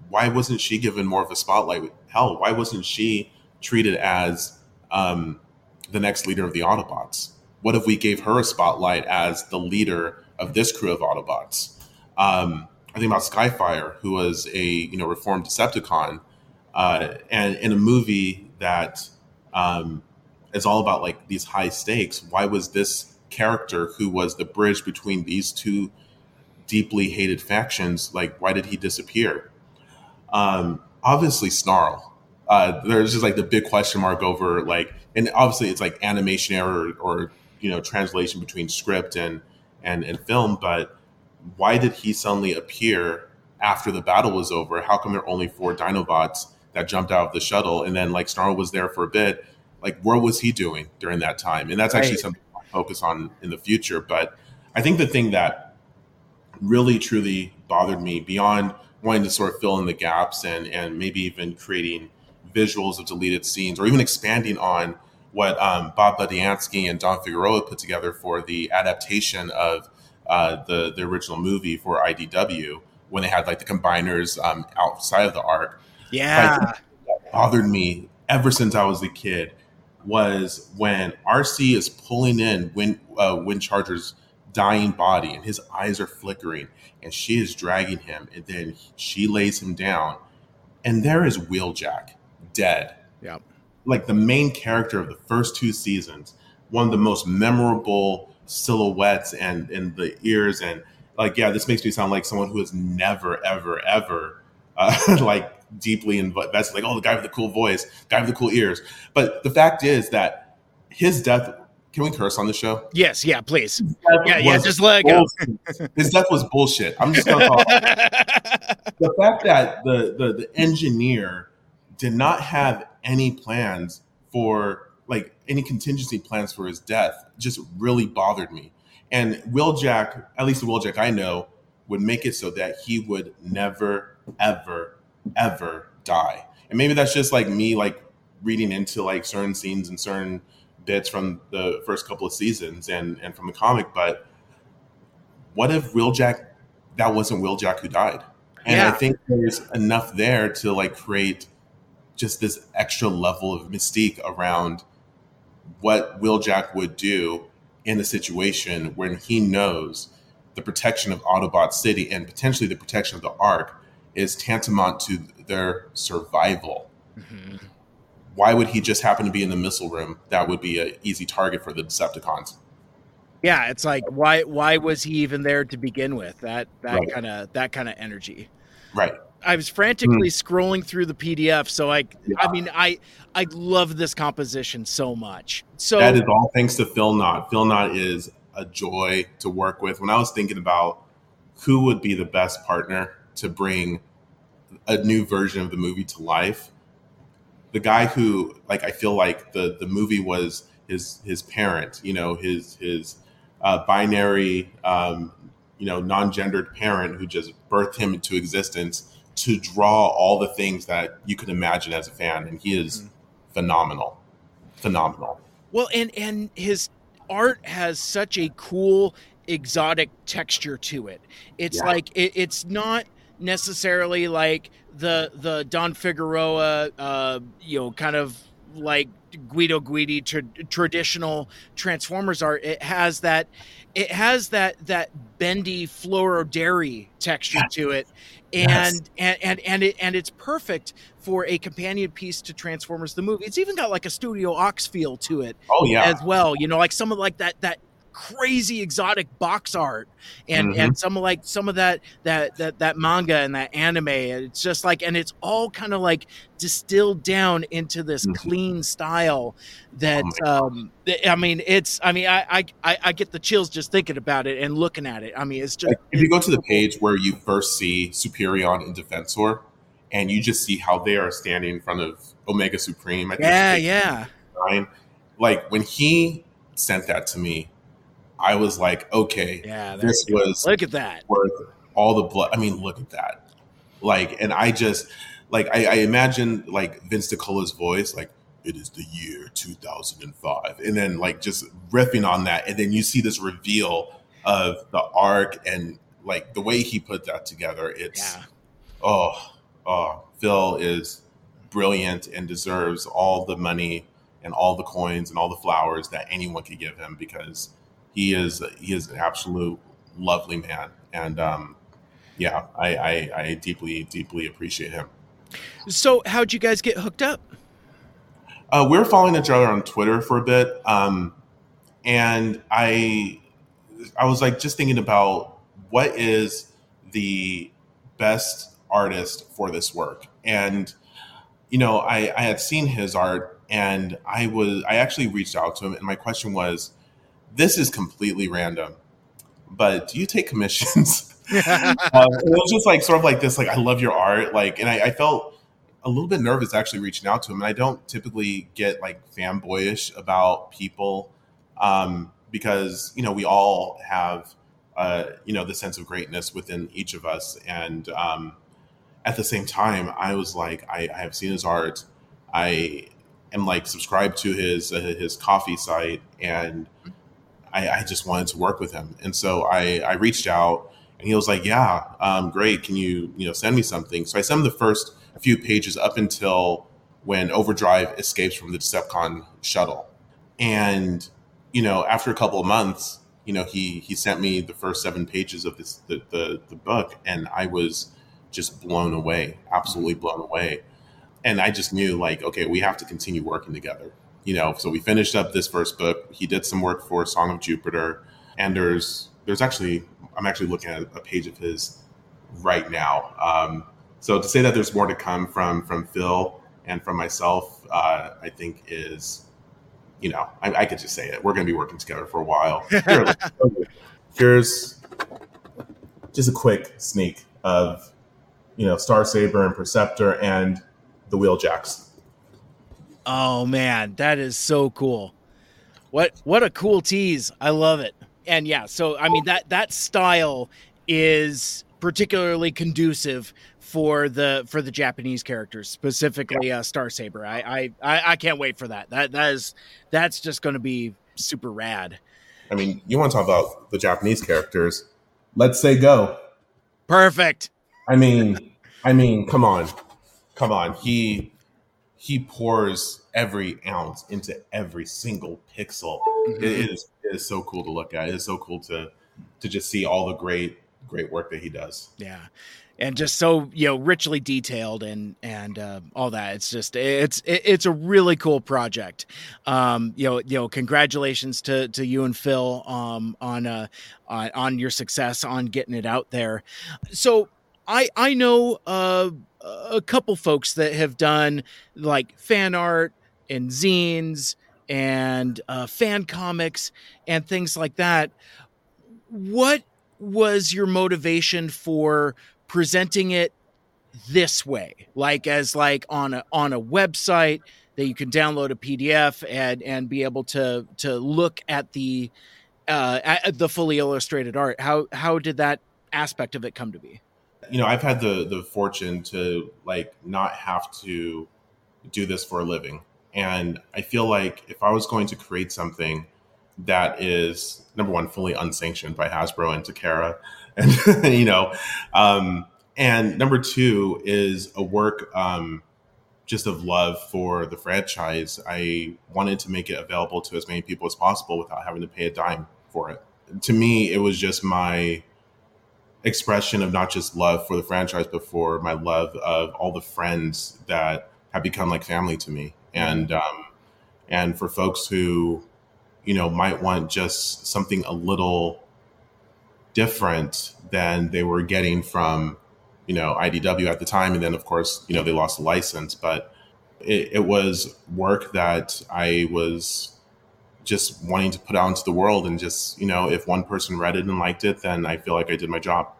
why wasn't she given more of a spotlight? Hell, why wasn't she treated as um, the next leader of the Autobots? What if we gave her a spotlight as the leader of this crew of Autobots? Um, I think about Skyfire, who was a you know reformed Decepticon, uh, and in a movie that um, is all about like these high stakes. Why was this character who was the bridge between these two deeply hated factions, like why did he disappear? Um, obviously, Snarl. Uh, there's just like the big question mark over like, and obviously it's like animation error or, or you know translation between script and and and film, but why did he suddenly appear after the battle was over? How come there are only four Dinobots that jumped out of the shuttle, and then like Snarl was there for a bit? Like, what was he doing during that time? And that's actually right. something I focus on in the future. But I think the thing that really truly bothered me beyond wanting to sort of fill in the gaps and and maybe even creating visuals of deleted scenes or even expanding on what um, Bob Budiansky and Don Figueroa put together for the adaptation of uh, the the original movie for IDW when they had like the combiners um, outside of the Ark. Yeah, bothered me ever since I was a kid was when Arcee is pulling in Wind uh, Windcharger's dying body and his eyes are flickering and she is dragging him and then she lays him down and there is Wheeljack dead. Yeah. Like the main character of the first two seasons, one of the most memorable silhouettes and and the ears and like yeah this makes me sound like someone who has never ever ever uh, [laughs] like deeply invested like oh the guy with the cool voice guy with the cool ears. But the fact is that his death can we curse on the show? Yes yeah please. Yeah yeah just let go his death was bullshit. I'm just gonna call [laughs] the fact that the, the the engineer did not have any plans for like any contingency plans for his death just really bothered me. And Wheeljack, at least the Wheeljack I know, would make it so that he would never, ever, ever die. And maybe that's just like me, like reading into like certain scenes and certain bits from the first couple of seasons and and from the comic. But what if Wheeljack? that wasn't Wheeljack who died? And yeah. I think there's enough there to like create just this extra level of mystique around what Wheeljack would do in a situation when he knows the protection of Autobot City and potentially the protection of the Ark is tantamount to their survival. Mm-hmm. Why would he just happen to be in the missile room? That would be an easy target for the Decepticons. Yeah, it's like why why was he even there to begin with? That that right. kind of that kind of energy. Right. I was frantically mm. scrolling through the PDF. So I, yeah. I mean, I, I love this composition so much. So that is all thanks to Phil Knott. Phil Knott is a joy to work with. When I was thinking about who would be the best partner to bring a new version of the movie to life, the guy who, like, I feel like the the movie was his his parent. You know, his his uh, binary, um, you know, non-gendered parent who just birthed him into existence to draw all the things that you could imagine as a fan, and he is mm-hmm. phenomenal, phenomenal. Well, and and his art has such a cool exotic texture to it. It's yeah. like it, it's not necessarily like the the Don Figueroa, uh, you know, kind of like Guido Guidi tra- traditional Transformers art. It has that it has that that bendy fluoro texture yes. to it and, yes. and and and it and it's perfect for a companion piece to Transformers the movie. It's even got like a Studio Ox feel to it. Oh yeah, as well. You know, like some of like that that crazy exotic box art and mm-hmm. and some like some of that that that that manga and that anime it's just like and it's all kind of like distilled down into this mm-hmm. clean style that oh um i mean it's i mean I, I i get the chills just thinking about it and looking at it i mean it's just if you go to the page where you first see superion and defensor and you just see how they are standing in front of omega supreme I think yeah yeah nine. like when he sent that to me I was like, okay, yeah, this was look at that worth all the blood. I mean, look at that. Like, and I just like I, I imagine like Vince DiCola's voice, like it is the year 2005, and then like just riffing on that, and then you see this reveal of the Ark and like the way he put that together. It's yeah. oh oh Phil is brilliant and deserves all the money and all the coins and all the flowers that anyone could give him because he is he is an absolute lovely man, and um, yeah, I, I, I deeply deeply appreciate him. So, how'd you guys get hooked up? Uh, we were following each other on Twitter for a bit. Um, and I I was like just thinking about what is the best artist for this work, and you know I I had seen his art, and I was I actually reached out to him, and my question was, this is completely random, but do you take commissions? [laughs] [laughs] um, it was just like sort of like this, like I love your art, like, and I, I felt a little bit nervous actually reaching out to him. And I don't typically get like fanboyish about people um, because you know we all have uh, you know the sense of greatness within each of us, and um, at the same time, I was like, I, I have seen his art. I am like subscribed to his uh, his Ko-fi site, and I, I, just wanted to work with him. And so I, I reached out, and he was like, "Yeah, um, great. Can you you know send me something?" So I sent him the first few pages up until when Overdrive escapes from the Decepticon shuttle, and you know after a couple of months, you know he he sent me the first seven pages of this the the, the book, and I was just blown away, absolutely blown away. And I just knew like, okay, we have to continue working together. You know, so we finished up this first book. He did some work for Song of Jupiter, and there's there's actually I'm actually looking at a page of his right now. Um, so to say that there's more to come from from Phil and from myself, uh, I think is, you know, I, I, could just say it. We're going to be working together for a while. [laughs] Here, here's just a quick sneak of, you know, Star Saber and Perceptor and the Wheeljacks. Oh man, that is so cool! What what a cool tease! I love it and yeah, so I mean that that style is particularly conducive for the for the Japanese characters, specifically yeah. uh, Star Saber. I, I I can't wait for that. That that is that's just going to be super rad. I mean, you want to talk about the Japanese characters? Let's say go. Perfect. I mean, I mean, come on, come on. He he pours every ounce into every single pixel. Mm-hmm. It is it is so cool to look at. It is so cool to to just see all the great great work that he does. Yeah. And just so you know, richly detailed and and uh, all that. It's just it's it's a really cool project. Um, you know, you know, congratulations to to you and Phil um, on uh, on on your success on getting it out there. So I I know uh, a couple folks that have done like fan art and zines and uh, fan comics and things like that. What was your motivation for presenting it this way, like as like on a on a website that you can download a PDF and and be able to to look at the uh, at the fully illustrated art? How how did that aspect of it come to be? You know, I've had the the fortune to like not have to do this for a living. And I feel like if I was going to create something that is number one, fully unsanctioned by Hasbro and Takara, [laughs] and you know, um, and number two is a work um, just of love for the franchise. I wanted to make it available to as many people as possible without having to pay a dime for it. To me, it was just my expression of not just love for the franchise, but for my love of all the friends that have become like family to me. And um, and for folks who you know might want just something a little different than they were getting from you know IDW at the time, and then of course you know they lost the license, but it, it was work that I was just wanting to put out into the world, and just you know if one person read it and liked it, then I feel like I did my job.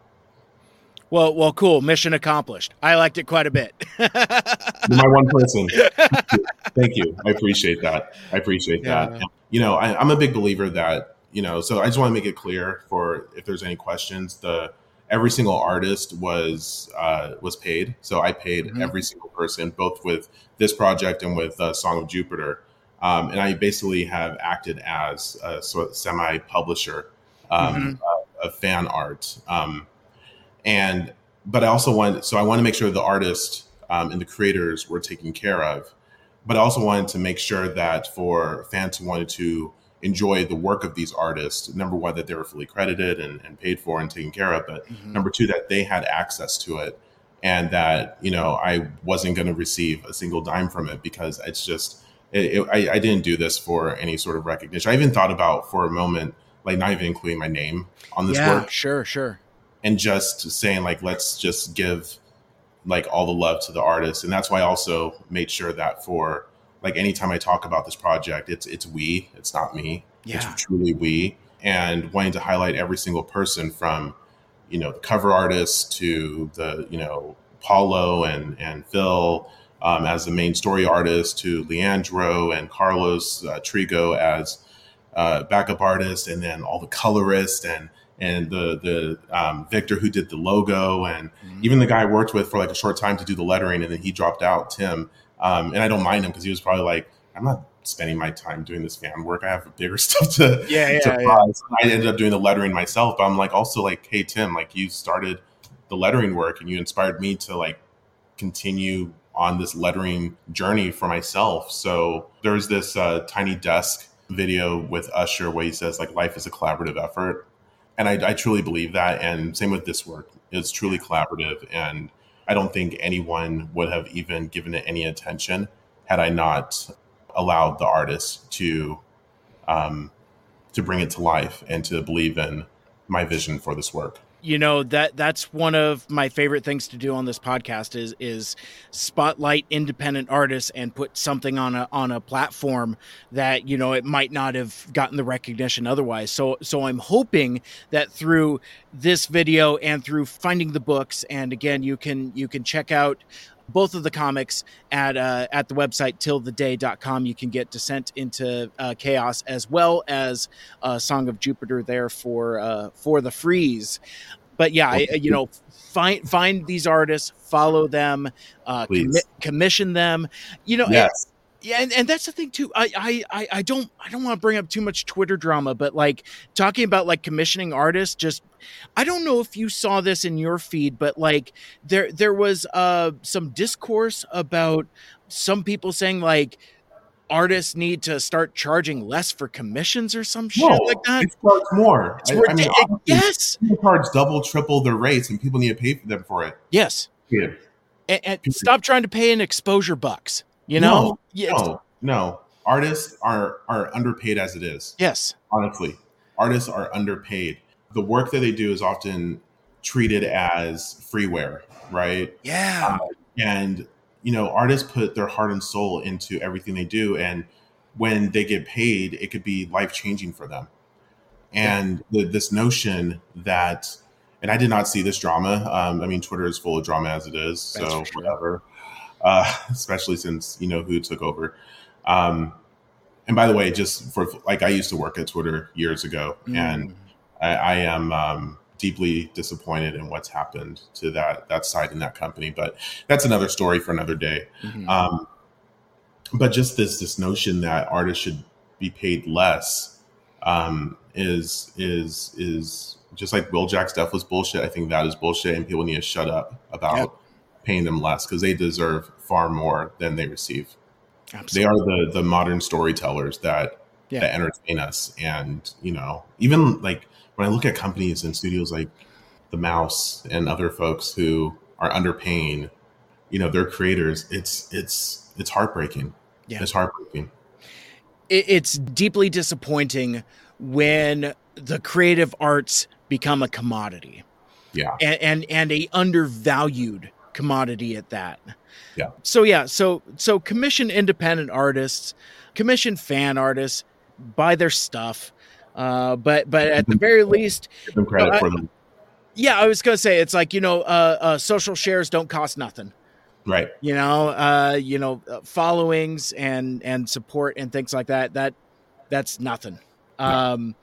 Well, well, cool. Mission accomplished. I liked it quite a bit. [laughs] My one person. Thank you. I appreciate that. I appreciate yeah. that. You know, I, I'm a big believer that you know. So I just want to make it clear for if there's any questions, the every single artist was uh, was paid. So I paid mm-hmm. every single person, both with this project and with uh, Song of Jupiter. Um, and I basically have acted as a sort of semi publisher um, mm-hmm. uh, of fan art. Um, and but I also wanted so I wanted to make sure the artist um, and the creators were taken care of, but I also wanted to make sure that for fans who wanted to enjoy the work of these artists, number one that they were fully credited and, and paid for and taken care of, but mm-hmm. number two that they had access to it and that you know I wasn't going to receive a single dime from it because it's just it, it, I, I didn't do this for any sort of recognition. I even thought about for a moment, like not even including my name on this yeah, work. Sure, sure. And just saying like, let's just give like all the love to the artist. And that's why I also made sure that for like anytime I talk about this project, it's it's we, it's not me. Yeah. It's truly we. And wanting to highlight every single person from, you know, the cover artist to the, you know, Paulo and and Phil um, as the main story artist to Leandro and Carlos uh, Trigo as uh, backup artist, and then all the colorists and and the the um, Victor who did the logo, and mm-hmm. even the guy I worked with for like a short time to do the lettering, and then he dropped out, Tim. Um, and I don't mind him because he was probably like, I'm not spending my time doing this fan work. I have bigger [laughs] stuff to yeah yeah. To yeah. So I ended up doing the lettering myself, but I'm like also like, hey Tim, like you started the lettering work and you inspired me to like continue on this lettering journey for myself. So there's this uh, tiny desk video with Usher where he says like life is a collaborative effort, and I, I truly believe that. And same with this work, it's truly collaborative, and I don't think anyone would have even given it any attention had I not allowed the artist to um, to bring it to life and to believe in my vision for this work you know that that's one of my favorite things to do on this podcast is is spotlight independent artists and put something on a on a platform that you know it might not have gotten the recognition otherwise. So so i'm hoping that through this video and through finding the books and again you can you can check out both of the comics at uh, at the website tiltheday.com. You can get Descent into uh, Chaos as well as uh, Song of Jupiter there for uh, for the freeze. But yeah, I, you know, find find these artists, follow them, uh, commi- commission them. You know, yes. Yeah, and, and that's the thing too. I, I I don't I don't want to bring up too much Twitter drama, but like talking about like commissioning artists, just I don't know if you saw this in your feed, but like there there was uh some discourse about some people saying like artists need to start charging less for commissions or some shit no, like that. It's charge more. I, I mean, yes, people charge double, triple their rates, and people need to pay for them for it. Yes. Yeah. And, and stop trying to pay in exposure bucks. You know, no, yeah, no, no. Artists are are underpaid as it is. Yes, honestly, artists are underpaid. The work that they do is often treated as freeware, right? Yeah. Uh, and you know, artists put their heart and soul into everything they do, and when they get paid, it could be life changing for them. And the, this notion that, and I did not see this drama. Um, I mean, Twitter is full of drama as it is, so whatever uh, [laughs] especially since you know who took over. Um, and by the way, just for like I used to work at Twitter years ago, mm. and I, I am um, deeply disappointed in what's happened to that that side in that company. But that's another story for another day. Mm-hmm. Um, but just this this notion that artists should be paid less um, is is is just like Wheeljack stuff was bullshit. I think that is bullshit, and people need to shut up about. Paying them less because they deserve far more than they receive. Absolutely. They are the the modern storytellers that yeah. that entertain us, and you know, even like when I look at companies and studios like the Mouse and other folks who are underpaying, you know, their creators, it's it's it's heartbreaking. Yeah. It's heartbreaking. It's deeply disappointing when the creative arts become a commodity. Yeah. And and, and a undervalued commodity at that. Yeah. So yeah, so so commission independent artists, commission fan artists, buy their stuff. Uh, but but at the very [laughs] least, give them credit for them. Yeah, I was gonna say it's like you know, uh, uh, social shares don't cost nothing, right? You know, uh, you know, uh, followings and and support and things like that. That that's nothing. Um,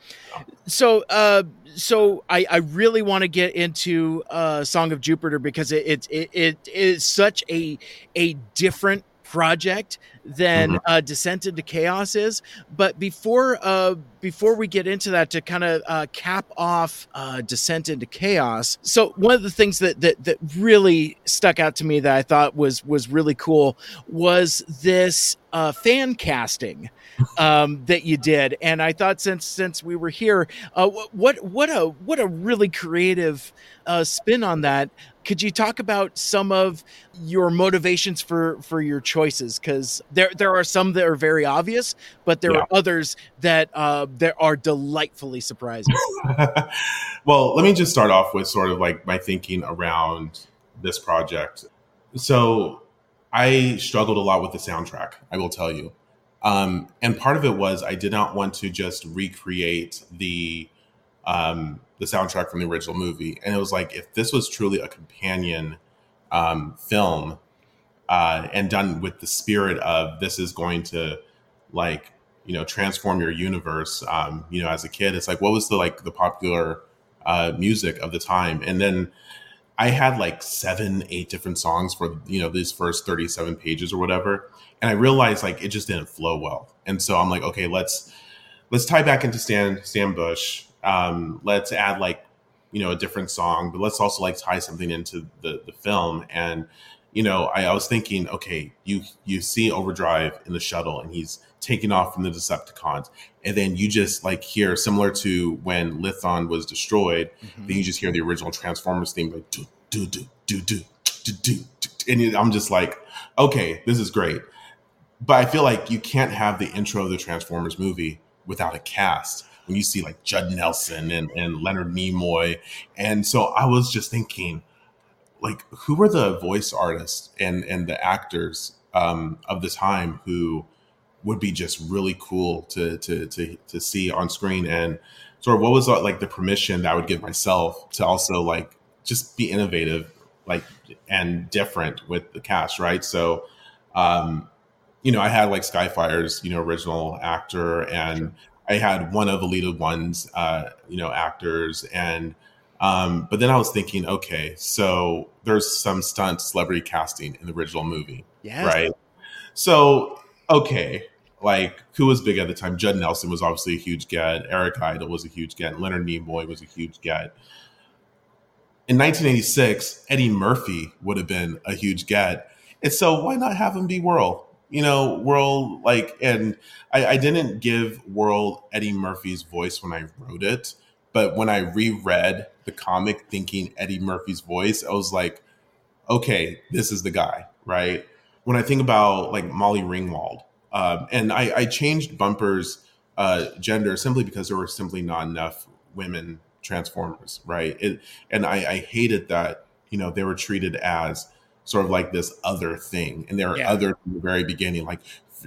so, uh, so I, I really want to get into uh, Song of Jupiter because it, it, it, it is such a, a different project than mm-hmm. uh, Descent into Chaos is. But before uh, before we get into that, to kind of uh, cap off uh, Descent into Chaos, so one of the things that, that that really stuck out to me that I thought was was really cool was this uh, fan casting [laughs] um, that you did, and I thought since since we were here, uh, what what a what a really creative uh, spin on that could you talk about some of your motivations for for your choices? Because there there are some that are very obvious, but there yeah. are others that uh, that are delightfully surprising. [laughs] well, let me just start off with sort of like my thinking around this project. So I struggled a lot with the soundtrack. I will tell you. Um, and part of it was I did not want to just recreate the um, the soundtrack from the original movie, and it was like if this was truly a companion um, film uh, and done with the spirit of this is going to like you know transform your universe. Um, you know, as a kid, it's like what was the like the popular uh, music of the time, and then I had like seven, eight different songs for you know these first thirty seven pages or whatever and I realized like it just didn't flow well. And so I'm like, okay, let's let's tie back into Stan Stan Bush. Um, let's add like you know a different song, but let's also like tie something into the the film. And you know, I, I was thinking, okay, you you see Overdrive in the shuttle, and he's taking off from the Decepticons, and then you just like hear similar to when Lithone was destroyed. Mm-hmm. Then you just hear the original Transformers theme like do do do do do do do, and I'm just like, okay, this is great but I feel like you can't have the intro of the Transformers movie without a cast. When you see like Judd Nelson and, and Leonard Nimoy. And so I was just thinking, like, who were the voice artists and, and the actors um, of the time who would be just really cool to, to, to, to see on screen? And sort of what was uh, like the permission that I would give myself to also like just be innovative, like, and different with the cast, right? So, um, you know, I had like Skyfire's, you know, original actor, and. I had one of the Elita One's, uh, you know, actors, and um, but then I was thinking, okay, so there's some stunt celebrity casting in the original movie, yes. right? So okay, like who was big at the time? Judd Nelson was obviously a huge get. Eric Idle was a huge get. Leonard Nimoy was a huge get. In 1986, Eddie Murphy would have been a huge get. And so why not have him be Whirl? You know, Whirl like, and I, I didn't give Whirl Eddie Murphy's voice when I wrote it, but when I reread the comic thinking Eddie Murphy's voice, I was like, okay, this is the guy, right? When I think about like Molly Ringwald, um, and I, I, changed Bumper's uh, gender simply because there were simply not enough women Transformers, right? It, and I, I hated that, you know, they were treated as sort of like this other thing. And there are yeah. other from the very beginning, like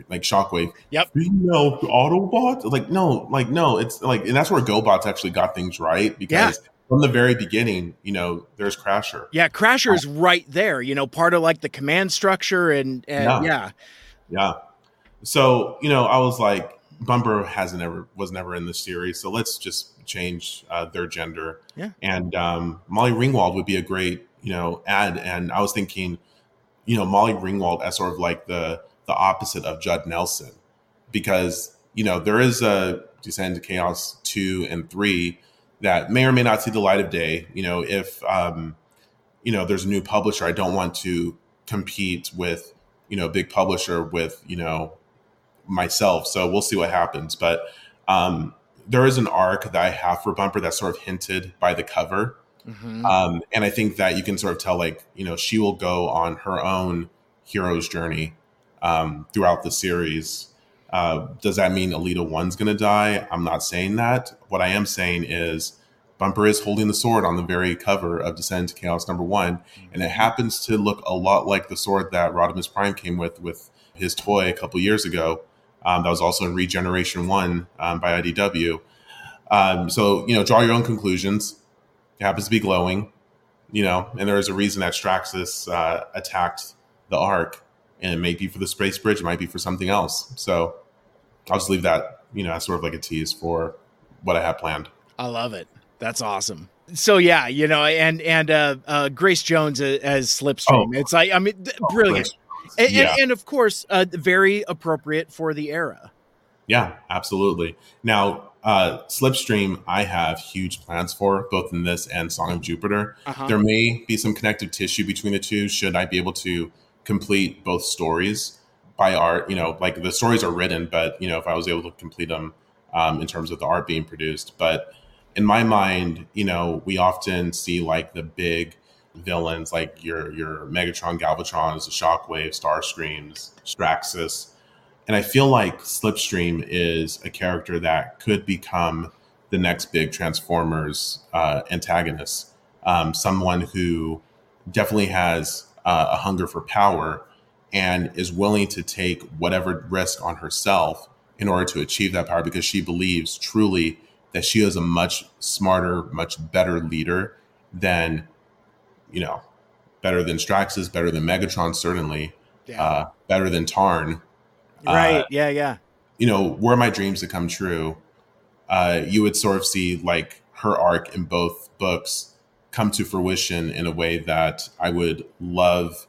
like Shockwave. Yep. Female Autobot. Like no, like no. It's like, and that's where GoBots actually got things right because. Yeah. From the very beginning, you know, there's Crasher. Yeah, Crasher's right there. You know, part of like the command structure, and, and yeah. yeah, yeah. So you know, I was like, Bumper hasn't ever was never in the series, so let's just change uh, their gender. Yeah, and um, Molly Ringwald would be a great you know, add. And I was thinking, you know, Molly Ringwald as sort of like the the opposite of Judd Nelson, because you know there is a Descent into Chaos two and three that may or may not see the light of day. You know, if um, you know there's a new publisher, I don't want to compete with you know big publisher with you know myself. So we'll see what happens, but. Um, there is an arc that I have for Bumper that's sort of hinted by the cover Mm-hmm. Um, and I think that you can sort of tell, like, you know, she will go on her own hero's journey um, throughout the series. Uh, does that mean Elita One's going to die? I'm not saying that. What I am saying is Bumper is holding the sword on the very cover of Descent into Chaos number one, and it happens to look a lot like the sword that Rodimus Prime came with with his toy a couple years ago. Um, that was also in Regeneration One um, by IDW. Um, so you know, draw your own conclusions. It happens to be glowing, you know, and there is a reason that Straxus uh, attacked the Ark, and it may be for the space bridge, it might be for something else. So I'll just leave that, you know, as sort of like a tease for what I have planned. I love it. That's awesome. So yeah, you know, and and uh, uh, Grace Jones as Slipstream. Oh. It's like I mean, oh, brilliant, and, yeah. and, and, of course, uh, very appropriate for the era. Yeah, absolutely. Now, uh, Slipstream, I have huge plans for both in this and Song of Jupiter. Uh-huh. There may be some connective tissue between the two. Should I be able to complete both stories by art? You know, like the stories are written, but you know, if I was able to complete them um, in terms of the art being produced, but in my mind, you know, we often see like the big villains like your your Megatron, Galvatron, the Shockwave, Starscreams, Straxus, and I feel like Slipstream is a character that could become the next big Transformers uh, antagonist. Um, someone who definitely has uh, a hunger for power and is willing to take whatever risk on herself in order to achieve that power because she believes truly that she is a much smarter, much better leader than, you know, better than Straxus, better than Megatron, certainly, yeah. uh, better than Tarn. Right. Uh, yeah. Yeah. You know, were my dreams to come true, uh, you would sort of see like her arc in both books come to fruition in a way that I would love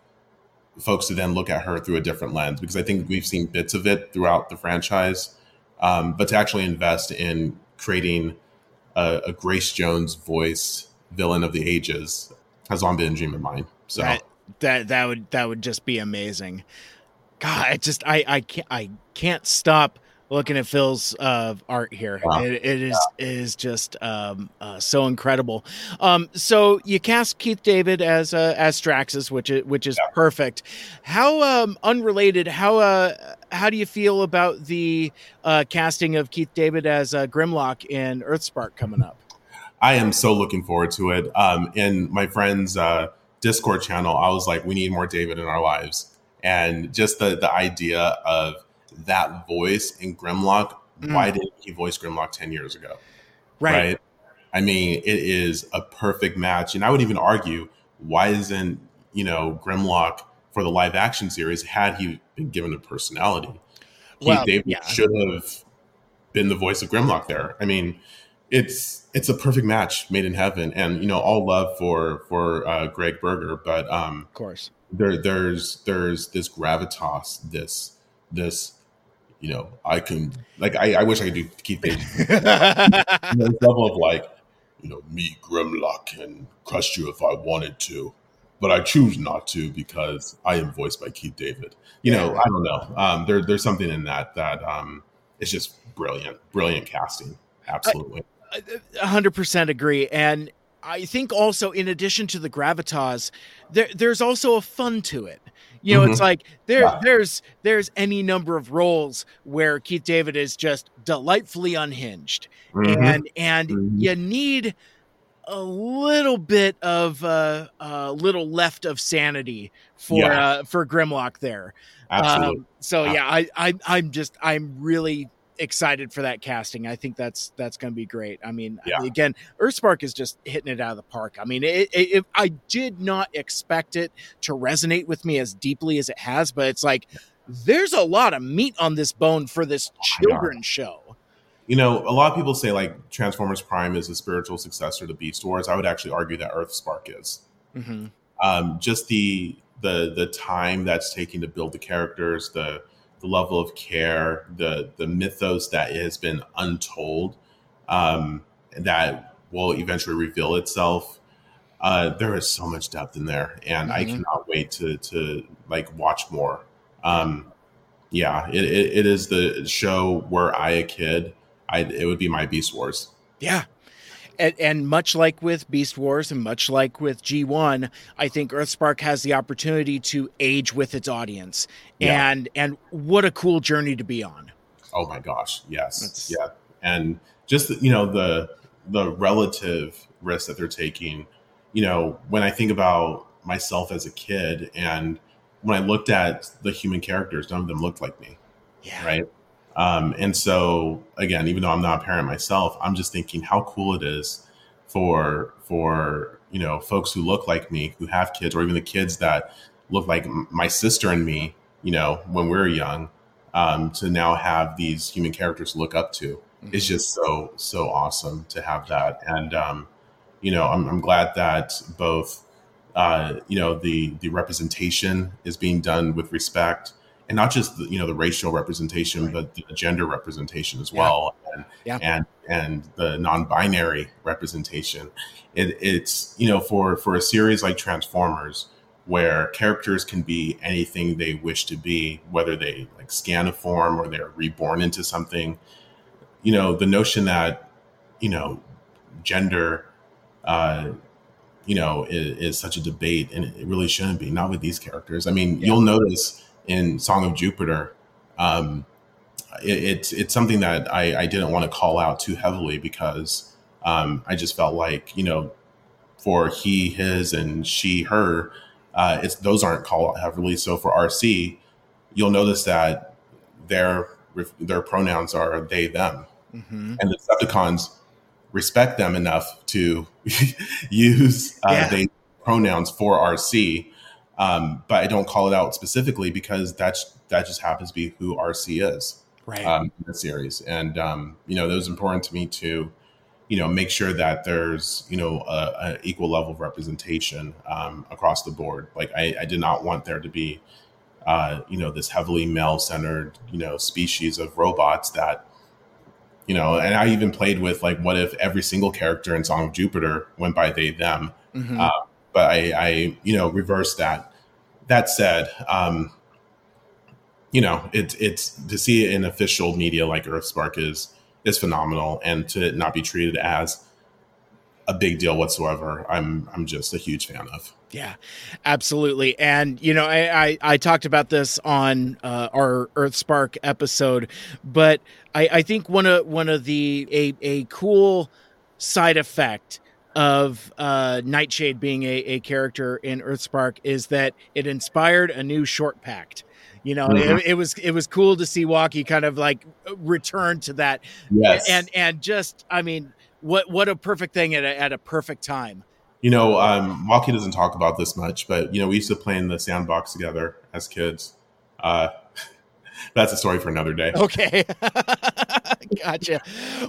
folks to then look at her through a different lens because I think we've seen bits of it throughout the franchise. Um, but to actually invest in creating a, a, Grace Jones voice villain of the ages has long been a dream of mine. So that, that that would that would just be amazing. God, I just I I can't I can't stop looking at Phil's uh, art here. Wow. It, it is yeah. it is just um, uh, so incredible. Um, so you cast Keith David as uh, as Straxus, which is which is yeah. perfect. How um, unrelated? How uh, how do you feel about the uh, casting of Keith David as uh, Grimlock in Earthspark coming up? I am so looking forward to it. Um, in my friend's uh, Discord channel, I was like, we need more David in our lives, and just the the idea of that voice in Grimlock, mm. why didn't he voice Grimlock 10 years ago? Right. right. I mean, it is a perfect match. And I would even argue, why isn't, you know, Grimlock for the live action series, had he been given a personality? Well, Keith David yeah. should have been the voice of Grimlock there. I mean, it's it's a perfect match made in heaven, and you know all love for for uh, Gregg Berger, but um, of course. there there's there's this gravitas, this this you know I can like I, I wish I could do Keith Page. [laughs] [laughs] This level of like you know me Grimlock and crush you if I wanted to, but I choose not to because I am voiced by Keith David. You know I don't know. Um, there there's something in that that um, it's just brilliant brilliant casting. Absolutely. I- 100% agree. And I think also, in addition to the gravitas, there, there's also a fun to it. You know, mm-hmm. it's like there, there's there's any number of roles where Keith David is just delightfully unhinged, mm-hmm. and and mm-hmm. you need a little bit of uh, a uh, uh, little left of sanity for yeah. uh, for Grimlock there. Absolutely. Um, so yeah, I, I I'm just I'm really excited for that casting. I think that's that's going to be great. I mean, yeah. again, Earthspark is just hitting it out of the park. I mean, it, it, it, I did not expect it to resonate with me as deeply as it has, but it's like there's a lot of meat on this bone for this children's show. You know, a lot of people say like Transformers Prime is a spiritual successor to Beast Wars. I would actually argue that Earthspark is. Mm-hmm. Um, just the the the time that's taking to build the characters, the the level of care, the the mythos that has been untold, um, that will eventually reveal itself. Uh, there is so much depth in there, and mm-hmm. I cannot wait to to like watch more. Um, yeah, it, it, it is the show where I, a kid, I it would be my Beast Wars. Yeah, and, and, much like with Beast Wars and much like with G1, I think Earthspark has the opportunity to age with its audience. Yeah. And and what a cool journey to be on. Oh my gosh, yes. That's... Yeah. And just you know the the relative risk that they're taking, you know, when I think about myself as a kid and when I looked at the human characters, none of them looked like me. Yeah. Right. Um, and so again, even though I'm not a parent myself, I'm just thinking how cool it is for for you know folks who look like me, who have kids, or even the kids that look like my sister and me, you know, when we are young, um, to now have these human characters to look up to mm-hmm. is just so so awesome to have that. And um, you know, I'm, I'm glad that both uh, you know the the representation is being done with respect and not just the, you know the racial representation, right. but the gender representation as well, yeah. And, yeah. and and the non-binary representation. It, it's you know for for a series like Transformers, where characters can be anything they wish to be, whether they like scan a form or they're reborn into something. You know, the notion that you know gender uh, you know, is, is, such a debate, and it really shouldn't be. Not with these characters. I mean, yeah. you'll notice in Song of Jupiter, um, it, it's it's something that I, I didn't want to call out too heavily because um, I just felt like you know, for he, his, and she, her, uh, it's those aren't called out heavily. So for Arcee, you'll notice that their their pronouns are they, them, mm-hmm. and the Decepticons respect them enough to [laughs] use uh, yeah. they pronouns for Arcee. Um, but I don't call it out specifically because that's that just happens to be who Arcee is right. um, in the series. And um, you know, it was important to me to you know make sure that there's you know a, a equal level of representation um, across the board. Like I, I, did not want there to be uh, you know this heavily male centered you know species of robots that you know and i even played with like what if every single character in song of jupiter went by they them mm-hmm. uh, but I, I you know reversed that that said um you know it's it's to see it in official media like earthspark is is phenomenal and to not be treated as a big deal whatsoever i'm i'm just a huge fan of yeah, absolutely. And you know, I I, I talked about this on uh, our Earth Spark episode, but I, I think one of one of the a a cool side effect of uh, Nightshade being a, a character in Earthspark is that it inspired a new Shortpacked. You know, mm-hmm. it, it, was it was cool to see Walkie kind of like return to that. Yes. And and just I mean, what what a perfect thing at a, at a perfect time you know, um, Walkie doesn't talk about this much, but you know, we used to play in the sandbox together as kids. Uh, [laughs] that's a story for another day. Okay, [laughs] [laughs] gotcha.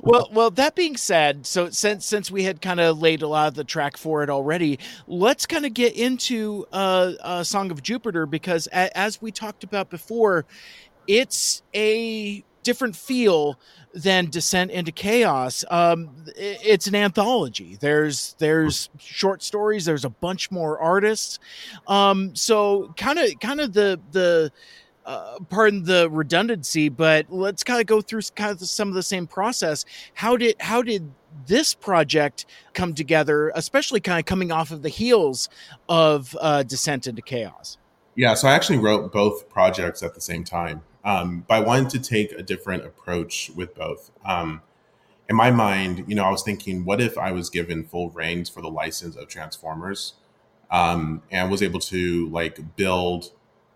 Well, well. That being said, so since since we had kind of laid a lot of the track for it already, let's kind of get into uh, a Song of Jupiter because, a, as we talked about before, it's a different feel than Descent into Chaos. Um, it's an anthology. There's there's short stories. There's a bunch more artists. Um, so kind of kind of the the uh, pardon the redundancy, but let's kind of go through kind of some of the same process. How did how did this project come together, especially kind of coming off of the heels of uh, Descent into Chaos? Yeah, so I actually wrote both projects at the same time um, but I wanted to take a different approach with both. Um, in my mind, you know, I was thinking, what if I was given full reins for the license of Transformers um, and was able to like build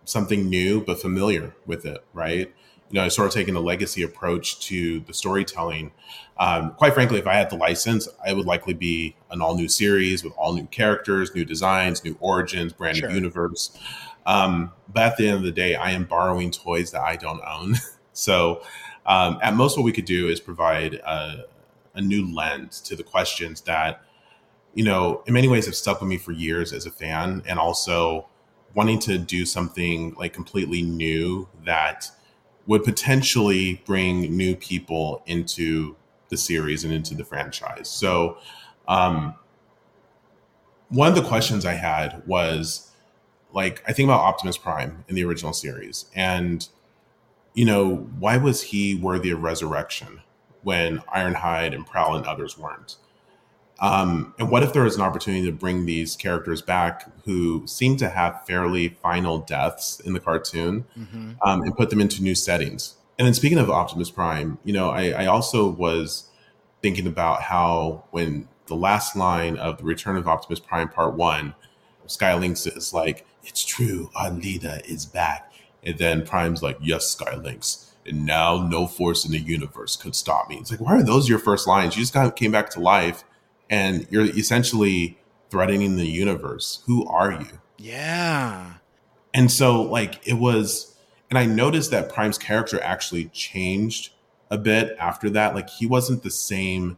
something new but familiar with it, right? You know, I sort of taking a legacy approach to the storytelling. Um, quite frankly, if I had the license, I would likely be an all new series with all new characters, new designs, new origins, brand sure. new universe. Um, but at the end of the day, I am borrowing toys that I don't own. [laughs] so um, at most, what we could do is provide a, a new lens to the questions that, you know, in many ways have stuck with me for years as a fan, and also wanting to do something like completely new that would potentially bring new people into the series and into the franchise. So, um, one of the questions I had was like I think about Optimus Prime in the original series, and you know why was he worthy of resurrection when Ironhide and Prowl and others weren't? Um, and what if there was an opportunity to bring these characters back who seem to have fairly final deaths in the cartoon mm-hmm. um, and put them into new settings? And then speaking of Optimus Prime, you know, I, I also was thinking about how when the last line of the Return of Optimus Prime Part One, Skylynx is like, it's true, our leader is back. And then Prime's like, yes, Skylynx. And now no force in the universe could stop me. It's like, why are those your first lines? You just kind of came back to life and you're essentially threatening the universe. Who are you? Yeah. And so, like, it was, and I noticed that Prime's character actually changed a bit after that. Like, he wasn't the same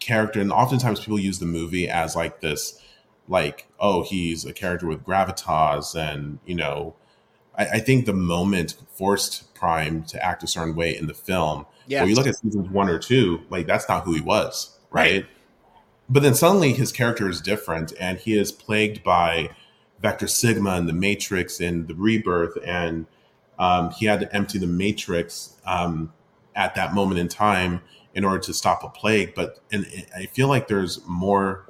character. And oftentimes people use the movie as like this like, oh, he's a character with gravitas, and you know, I, I think the moment forced Prime to act a certain way in the film. Yeah. When you look at seasons one or two, like that's not who he was, right? right? But then suddenly his character is different, and he is plagued by Vector Sigma and the Matrix and the Rebirth, and um, he had to empty the Matrix um, at that moment in time in order to stop a plague. But and I feel like there's more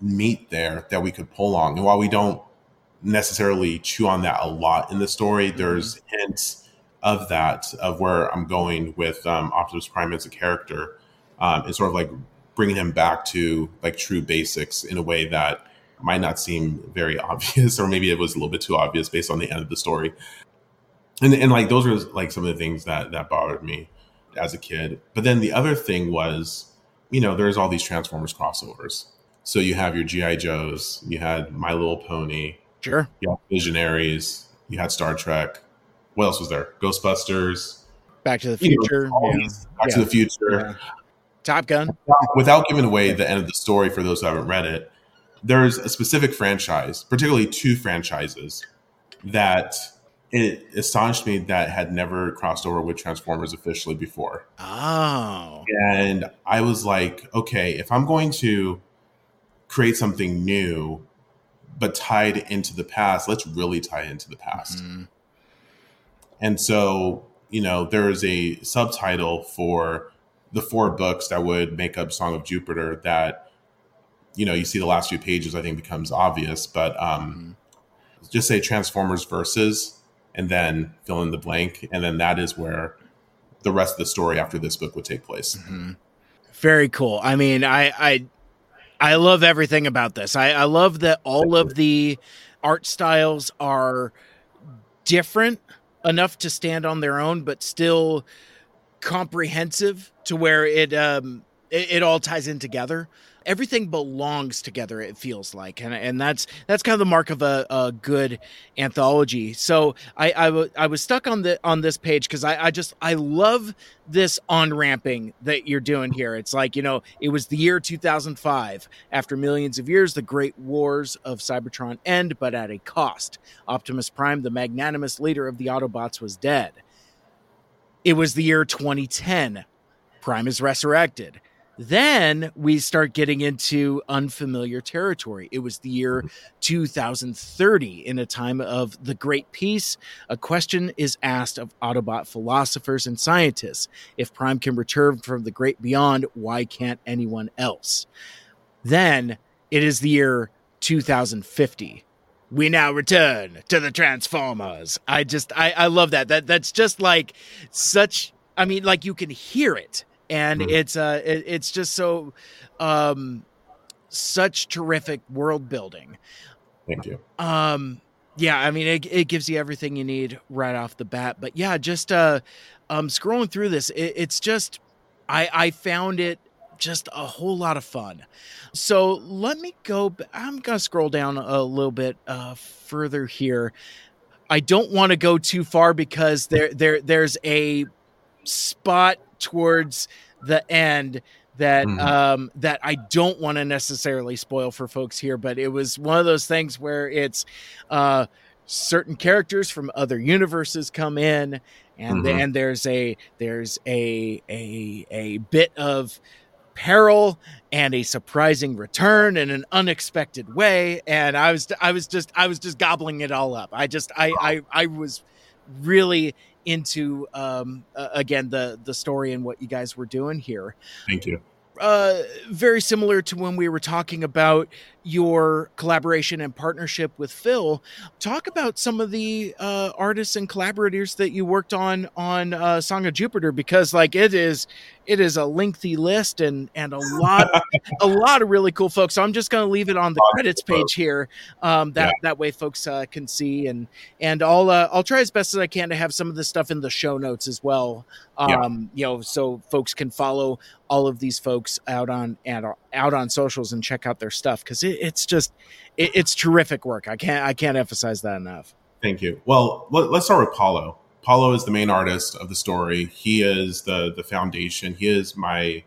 meat there that we could pull on. And while we don't necessarily chew on that a lot in the story, mm-hmm. there's hints of that of where I'm going with um, Optimus Prime as a character. Um, it's sort of like bringing him back to like true basics in a way that might not seem very [laughs] obvious, or maybe it was a little bit too obvious based on the end of the story. And, and like those were like some of the things that that bothered me as a kid. But then the other thing was, you know, there's all these Transformers crossovers. So you have your GI Joes, you had My Little Pony, sure, you had Visionaries, you had Star Trek. What else was there? Ghostbusters, Back to the Future, you know, yeah. Back yeah. to the Future, yeah. Top Gun. Without giving away the end of the story for those who haven't read it, there's a specific franchise, particularly two franchises, that it astonished me that had never crossed over with Transformers officially before. Oh. And I was like, okay, if I'm going to create something new, but tied into the past, let's really tie into the past. Mm-hmm. And so, you know, there is a subtitle for the four books that would make up Song of Jupiter that, you know, you see the last few pages, I think becomes obvious, but um, mm-hmm. just say Transformers versus and then fill in the blank. And then that is where the rest of the story after this book would take place. Mm-hmm. Very cool. I mean, I, I, I love everything about this. I, I love that all of the art styles are different enough to stand on their own, but still comprehensive to where it um it, it all ties in together. Everything belongs together it feels like and, and that's that's kind of the mark of a, a good anthology. So I, I, w- I was stuck on the on this page because I, I just i love this on ramping that you're doing here. It's like you know it was the year 2005 after millions of years the great wars of cybertron end but at a cost. Optimus prime the magnanimous leader of the autobots was dead. It was the year 2010 prime is resurrected then we start getting into unfamiliar territory. It was the year 2030, in a time of the Great Peace. A question is asked of Autobot philosophers and scientists If Prime can return from the great beyond, why can't anyone else? Then it is the year 2050 we now return to the transformers i just i i love that that that's just like such i mean like you can hear it and mm-hmm. it's uh it, it's just so um such terrific world building. Thank you. Um yeah i mean it, it gives you everything you need right off the bat. But yeah just uh um scrolling through this it, it's just i i found it just a whole lot of fun. So let me go i'm gonna scroll down a little bit uh further here. I don't want to go too far because there there there's a spot towards the end that mm. um that I don't want to necessarily spoil for folks here, but it was one of those things where it's uh certain characters from other universes come in and mm-hmm. then there's a there's a a a bit of peril and a surprising return in an unexpected way and i was i was just i was just gobbling it all up i just i i, I was really into um, uh, again the the story and what you guys were doing here. Thank you. Uh, very similar to when we were talking about your collaboration and partnership with Phil. Talk about some of the uh, artists and collaborators that you worked on on uh, Song of Jupiter, because like it is it is a lengthy list and and a lot [laughs] a lot of really cool folks. So I'm just going to leave it on the credits page here. Um, that yeah. that way folks uh, can see and and I'll uh, I'll try as best as I can to have some of this stuff in the show notes as well. Um, yeah. you know, so folks can follow all of these folks out on and out on socials and check out their stuff because it, it's just it, it's terrific work. I can't I can't emphasize that enough. Thank you. Well, let, us start with Paulo. Paulo is the main artist of the story. He is the the foundation. He is my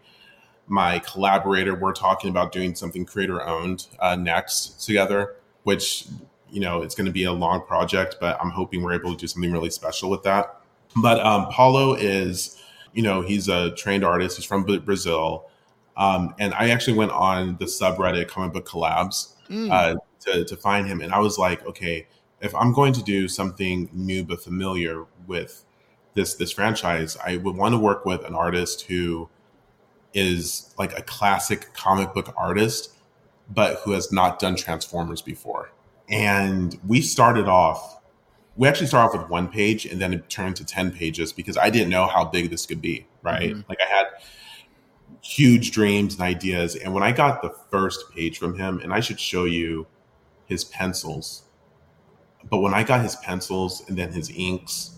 my collaborator. We're talking about doing something creator owned uh, next together, which you know it's going to be a long project, but I'm hoping we're able to do something really special with that. But um, Paulo is, you know, he's a trained artist. He's from Brazil, um, and I actually went on the subreddit comic book collabs mm. uh, to to find him, and I was like, okay, if I'm going to do something new but familiar with this this franchise, I would want to work with an artist who is like a classic comic book artist, but who has not done Transformers before. And we started off, we actually started off with one page and then it turned to 10 pages because I didn't know how big this could be, right? Mm-hmm. Like I had huge dreams and ideas. And when I got the first page from him, and I should show you his pencils, but when I got his pencils and then his inks,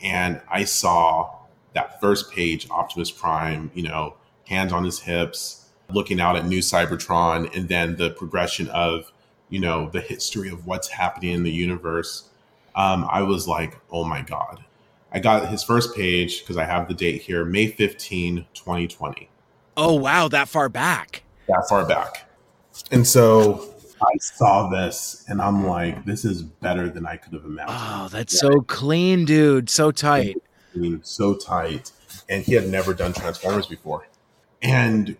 and I saw that first page, Optimus Prime, you know, hands on his hips, looking out at New Cybertron, and then the progression of, you know, the history of what's happening in the universe, um, I was like, oh my God. I got his first page because I have the date here, May 15, 2020. Oh, wow. That far back. That far back. And so I saw this and I'm like, this is better than I could have imagined. Oh, that's yeah. so clean, dude. So tight. So tight. And he had never done Transformers before. And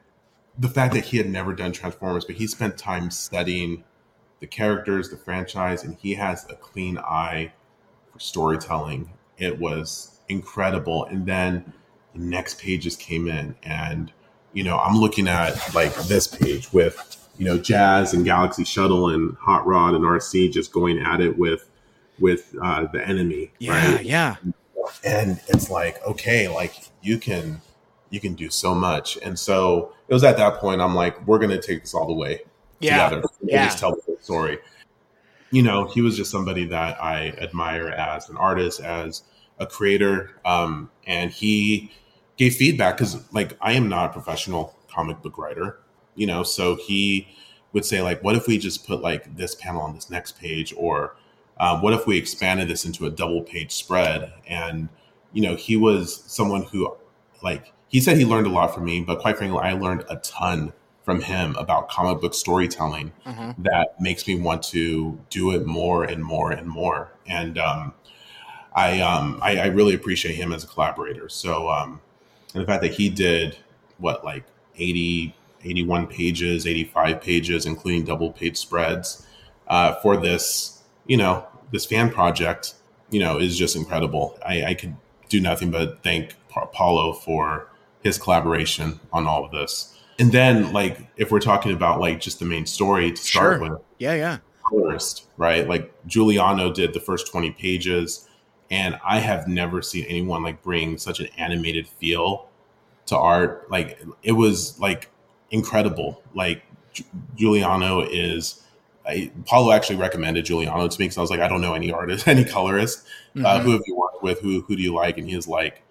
the fact that he had never done Transformers, but he spent time studying the characters, the franchise, and he has a clean eye for storytelling. It was incredible. And then the next pages came in, and you know, I'm looking at like this page with you know Jazz and Galaxy Shuttle and Hot Rod and Arcee just going at it with with uh, the enemy. Yeah, right? yeah. And it's like okay, like you can you can do so much. And so it was at that point I'm like, we're gonna take this all the way yeah. together. Yeah. Just tell the story. You know, he was just somebody that I admire as an artist, as a creator, um, and he gave feedback because, like, I am not a professional comic book writer, you know, so he would say, like, what if we just put like this panel on this next page, or uh, what if we expanded this into a double page spread? And you know, he was someone who, like, he said he learned a lot from me, but quite frankly, I learned a ton from him about comic book storytelling mm-hmm. that makes me want to do it more and more and more. And um, I, um, I, I really appreciate him as a collaborator. So um, and the fact that he did what like 80, 81 pages, 85 pages, including double page spreads uh, for this, you know, this fan project, you know, is just incredible. I, I could do nothing but thank Paulo for his collaboration on all of this. And then, like, if we're talking about like just the main story to start sure. with, yeah, yeah, first, right? Like Giuliano did the first twenty pages, and I have never seen anyone like bring such an animated feel to art. Like, it was like incredible. Like Giuliano is. I, Paulo actually recommended Giuliano to me because I was like, I don't know any artist, [laughs] any colorist. Uh, mm-hmm. Uh, who have you worked with? Who who do you like? And he was like,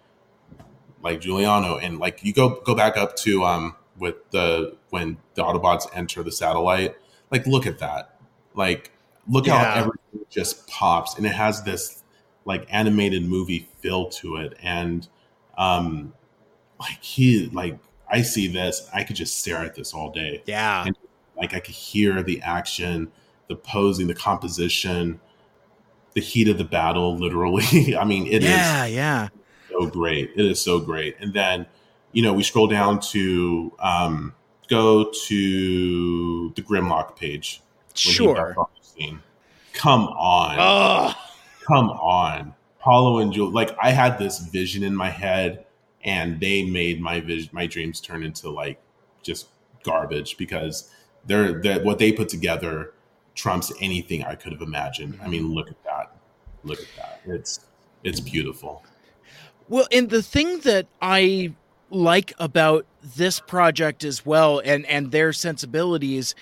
like Giuliano, and like you go go back up to um with the when the Autobots enter the satellite. Like, look at that. Like, look yeah. how everything just pops, and it has this like animated movie feel to it, and um, like he like I see this, I could just stare at this all day. Yeah, and, like I could hear the action, the posing, the composition, the heat of the battle. Literally, [laughs] I mean, it yeah, is yeah, so great. It is so great, and then you know, we scroll down to um, go to the Grimlock page. Sure. Come on. Oh. Come on. Paulo and Jewel. Like I had this vision in my head, and they made my vision, my dreams turn into like just garbage because they're, they're what they put together trumps anything I could have imagined. I mean, mm-hmm. look at that. Look at that. It's it's beautiful. Well, and the thing that I like about this project as well and and their sensibilities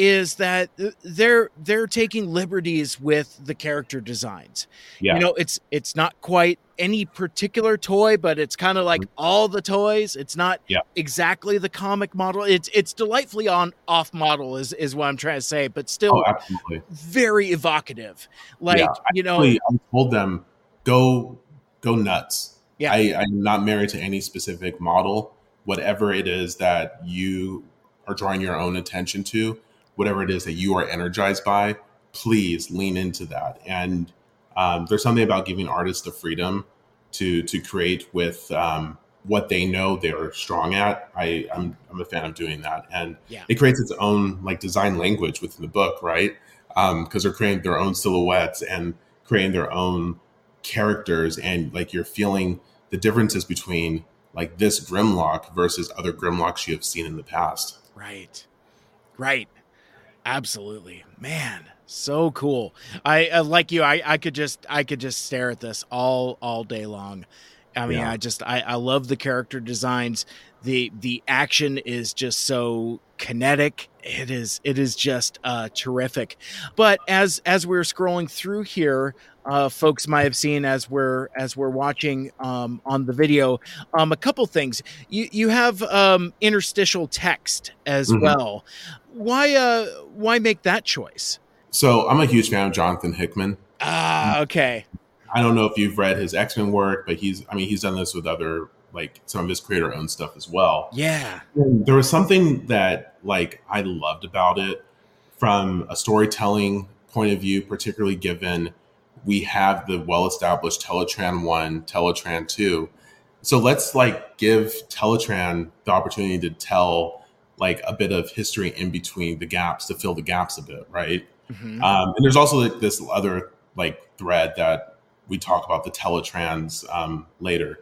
is that they're they're taking liberties with the character designs. Yeah. You know, it's it's not quite any particular toy, but it's kind of like mm-hmm. all the toys. It's not yeah. exactly the comic model. It's it's delightfully on off model is is what I'm trying to say, but still oh, absolutely. very evocative. Like, yeah, you know, I told them go go nuts yeah. I, I'm not married to any specific model. Whatever it is that you are drawing your own attention to, whatever it is that you are energized by, please lean into that. And um, there's something about giving artists the freedom to to create with um, what they know they're strong at. I, I'm, I'm a fan of doing that, and yeah. it creates its own like design language within the book, right? Because um, they're creating their own silhouettes and creating their own characters, and like you're feeling the differences between like this Grimlock versus other Grimlocks you have seen in the past. Right. Right. Absolutely, man, so cool. I uh, like you. I I could just I could just stare at this all all day long. I mean, yeah. I just I, I love the character designs. The the action is just so kinetic. It is it is just uh, terrific. But as as we're scrolling through here, uh, folks might have seen as we're as we're watching um, on the video, um, a couple things. You you have um, interstitial text as mm-hmm. well. Why uh why make that choice? So I'm a huge fan of Jonathan Hickman. Ah, okay. I don't know if you've read his X Men work, but he's I mean he's done this with other like some of his creator owned stuff as well. Yeah. There was something that like I loved about it from a storytelling point of view, particularly given we have the well established Teletran 1, Teletran 2. So let's like give Teletran the opportunity to tell like a bit of history in between the gaps to fill the gaps a bit, right? Mm-hmm. Um, and there's also like this other like thread that we talk about the Teletrans um, later.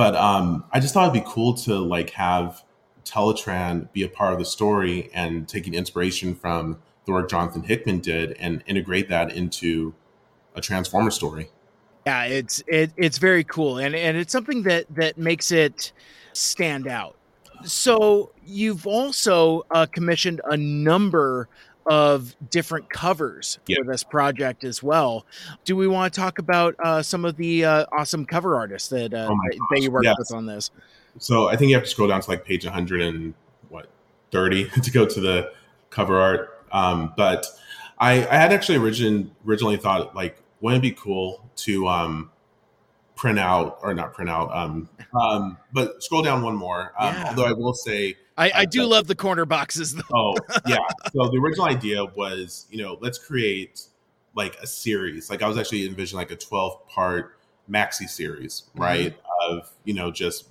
But um, I just thought it'd be cool to like have Teletran be a part of the story and taking inspiration from the work Jonathan Hickman did and integrate that into a Transformer story. Yeah, it's it, it's very cool, and and it's something that that makes it stand out. So you've also uh, commissioned a number of different covers yep. for this project as well. Do we want to talk about uh, some of the uh, awesome cover artists that uh, oh that you worked yes. with on this? So I think you have to scroll down to like page 100 and what 30 [laughs] to go to the cover art. Um, but I, I had actually origin, originally thought like, wouldn't it be cool to um, print out or not print out, um, um, but scroll down one more. Um, yeah. Although I will say, I, I do love the corner boxes. Though. Oh [laughs] yeah. So the original idea was, you know, let's create like a series. Like I was actually envisioning like a 12 part maxi series, mm-hmm. right? Mm-hmm. Of, you know, just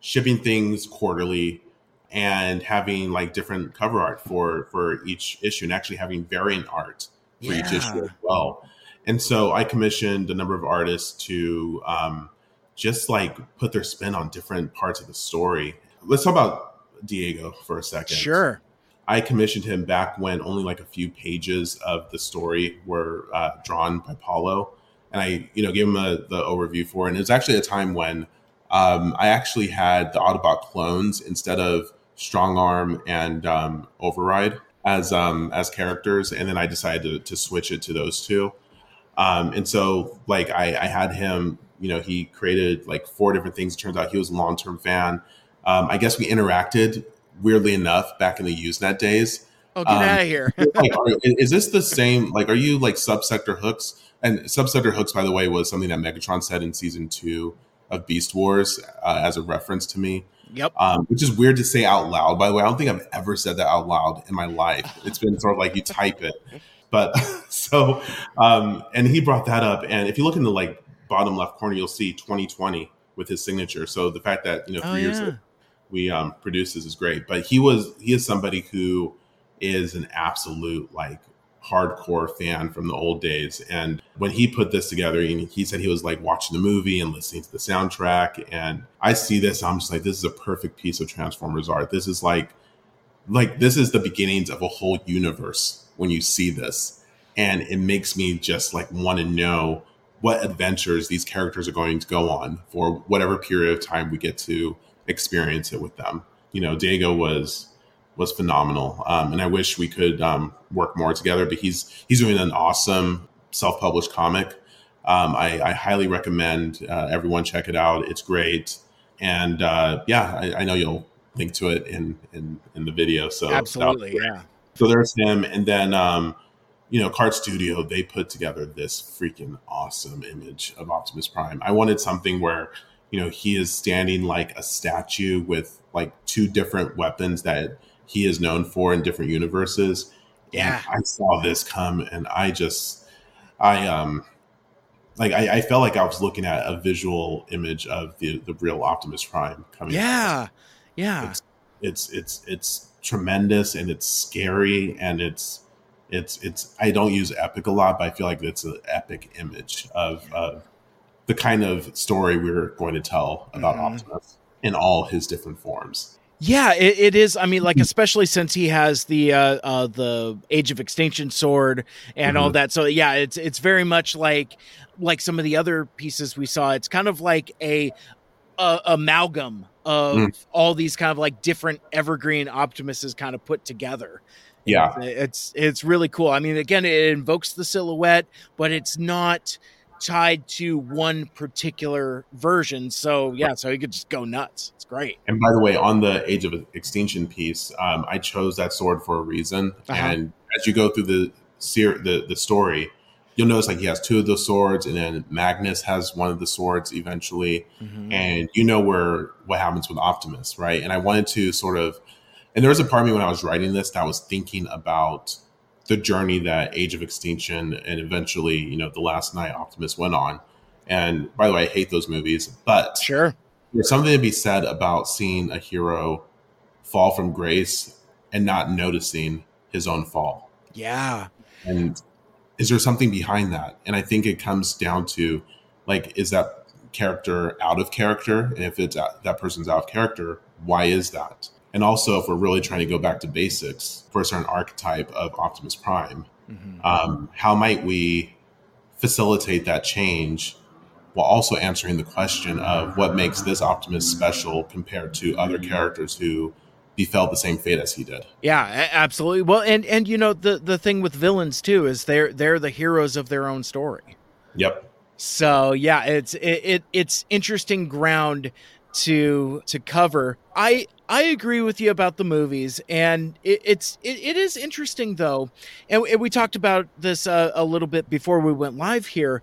shipping things quarterly and having like different cover art for for each issue and actually having variant art for yeah. each issue as well. And so I commissioned a number of artists to um, just like put their spin on different parts of the story. Let's talk about Diego for a second. Sure. I commissioned him back when only like a few pages of the story were uh, drawn by Paulo, and I, you know, gave him a, the overview for. it. And it was actually a time when um, I actually had the Autobot clones instead of Strong Arm and um, Override as um, as characters, and then I decided to, to switch it to those two. Um, and so, like, I, I had him. You know, he created like four different things. It turns out he was a long term fan. Um, I guess we interacted weirdly enough back in the Usenet days. Oh, get um, out of here! [laughs] like, are, is this the same? Like, are you like Subsector Hooks? And Subsector Hooks, by the way, was something that Megatron said in season two of Beast Wars uh, as a reference to me. Yep. Um, which is weird to say out loud. By the way, I don't think I've ever said that out loud in my life. It's been sort of like you type it. But [laughs] so, um, and he brought that up. And if you look in the like bottom left corner, you'll see 2020 with his signature. So the fact that you know three oh, years yeah we um, produce this is great. But he was he is somebody who is an absolute like hardcore fan from the old days. And when he put this together, he said he was like watching the movie and listening to the soundtrack. And I see this, I'm just like, this is a perfect piece of Transformers art. This is like, like this is the beginnings of a whole universe when you see this. And it makes me just like want to know what adventures these characters are going to go on for whatever period of time we get to experience it with them. You know, Diego was was phenomenal, um, and I wish we could um, work more together. But he's he's doing an awesome self published comic. Um, I, I, highly recommend uh, everyone check it out. It's great, and uh, yeah, I, I, know you'll link to it in in, in the video. So absolutely, yeah. So there's him, and then um, you know, Kart Studio they put together this freaking awesome image of Optimus Prime. I wanted something where you know he is standing like a statue with like two different weapons that he is known for in different universes yeah and i saw this come and i just i um like I, I, felt like I was looking at a visual image of the the real Optimus Prime coming. Yeah, out. yeah. It's, it's it's it's tremendous and it's scary and it's it's it's. I don't use epic a lot, but I feel like it's an epic image of of the kind of story we are going to tell about mm-hmm. Optimus in all his different forms. Yeah, it, it is. I mean, like especially since he has the uh, uh, the Age of Extinction sword and mm-hmm. all that. So yeah, it's it's very much like like some of the other pieces we saw. It's kind of like a, a amalgam of mm. all these kind of like different evergreen Optimuses kind of put together. Yeah, it's it's really cool. I mean, again, it invokes the silhouette, but it's not tied to one particular version. So yeah, so you could just go nuts. It's great. And by the way, on the Age of Extinction piece, um, I chose that sword for a reason. Uh-huh. And as you go through the ser- the the story, you'll notice like he has two of the swords, and then Magnus has one of the swords eventually, mm-hmm. and you know where what happens with Optimus, right? And I wanted to sort of, and there was a part of me when I was writing this that was thinking about the journey that Age of Extinction and eventually, you know, The Last Knight Optimus went on. And by the way, I hate those movies, but sure, there's something to be said about seeing a hero fall from grace and not noticing his own fall. Yeah. And is there something behind that? And I think it comes down to like, is that character out of character? And if it's uh, that person's out of character, why is that? And also, if we're really trying to go back to basics for a certain archetype of Optimus Prime, mm-hmm. um, how might we facilitate that change while also answering the question of what makes this Optimus special compared to other characters who befell the same fate as he did. Yeah, absolutely. Well, and and you know the the thing with villains too is they're they're the heroes of their own story. Yep. So yeah, it's it, it it's interesting ground to to cover. I I agree with you about the movies, and it, it's it, it is interesting though, and, and we talked about this uh, a little bit before we went live here.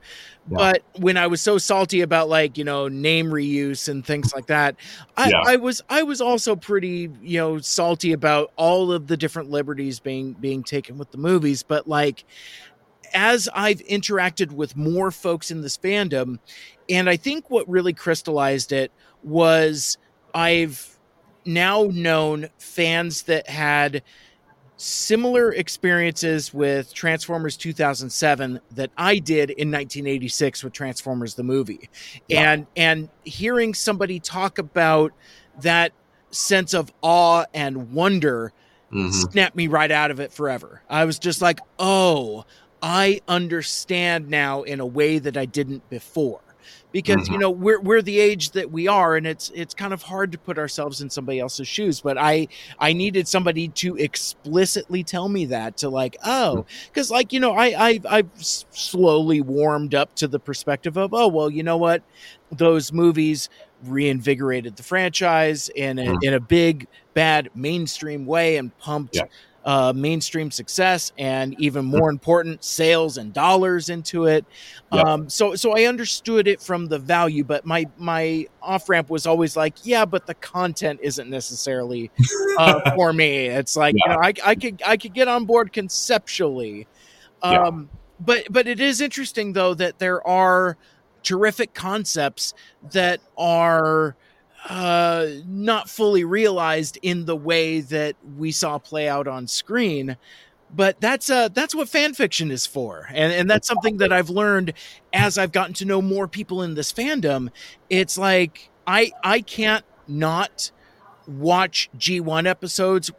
Yeah. But when I was so salty about like you know name reuse and things like that, I, yeah. I was I was also pretty you know salty about all of the different liberties being being taken with the movies. But like as I've interacted with more folks in this fandom, and I think what really crystallized it was I've now known fans that had similar experiences with Transformers 2007 that I did in 1986 with Transformers the movie. Yeah. And and hearing somebody talk about that sense of awe and wonder mm-hmm. snapped me right out of it forever. I was just like, "Oh, I understand now in a way that I didn't before." Because mm-hmm. you know we're we're the age that we are and it's it's kind of hard to put ourselves in somebody else's shoes but i i needed somebody to explicitly tell me that to like oh because mm. like you know i i i've slowly warmed up to the perspective of oh well you know what those movies reinvigorated the franchise in a, mm. in a big bad mainstream way and pumped yeah uh, mainstream success and even more important sales and dollars into it yep. um, so so i understood it from the value but my my off ramp was always like yeah but the content isn't necessarily uh, [laughs] for me it's like yeah. you know I, I could i could get on board conceptually um, yeah. but but it is interesting though that there are terrific concepts that are uh, not fully realized in the way that we saw play out on screen. But that's uh, that's what fan fiction is for, and and that's something that I've learned as I've gotten to know more people in this fandom. It's like I I can't not watch G1 episodes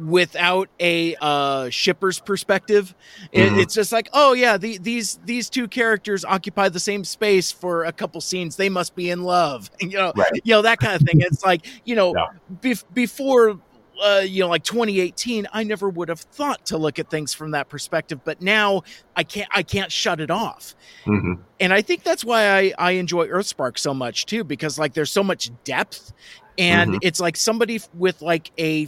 without a uh, shipper's perspective. Mm-hmm. It, it's just like, oh yeah, the, these these two characters occupy the same space for a couple scenes. They must be in love, [laughs] you know, right. you know that kind of thing. It's like you know, yeah. be- before. Uh, you know, like 2018, I never would have thought to look at things from that perspective, but now I can't. I can't shut it off, mm-hmm. and I think that's why I I enjoy Earthspark so much too, because like there's so much depth, and mm-hmm. it's like somebody with like a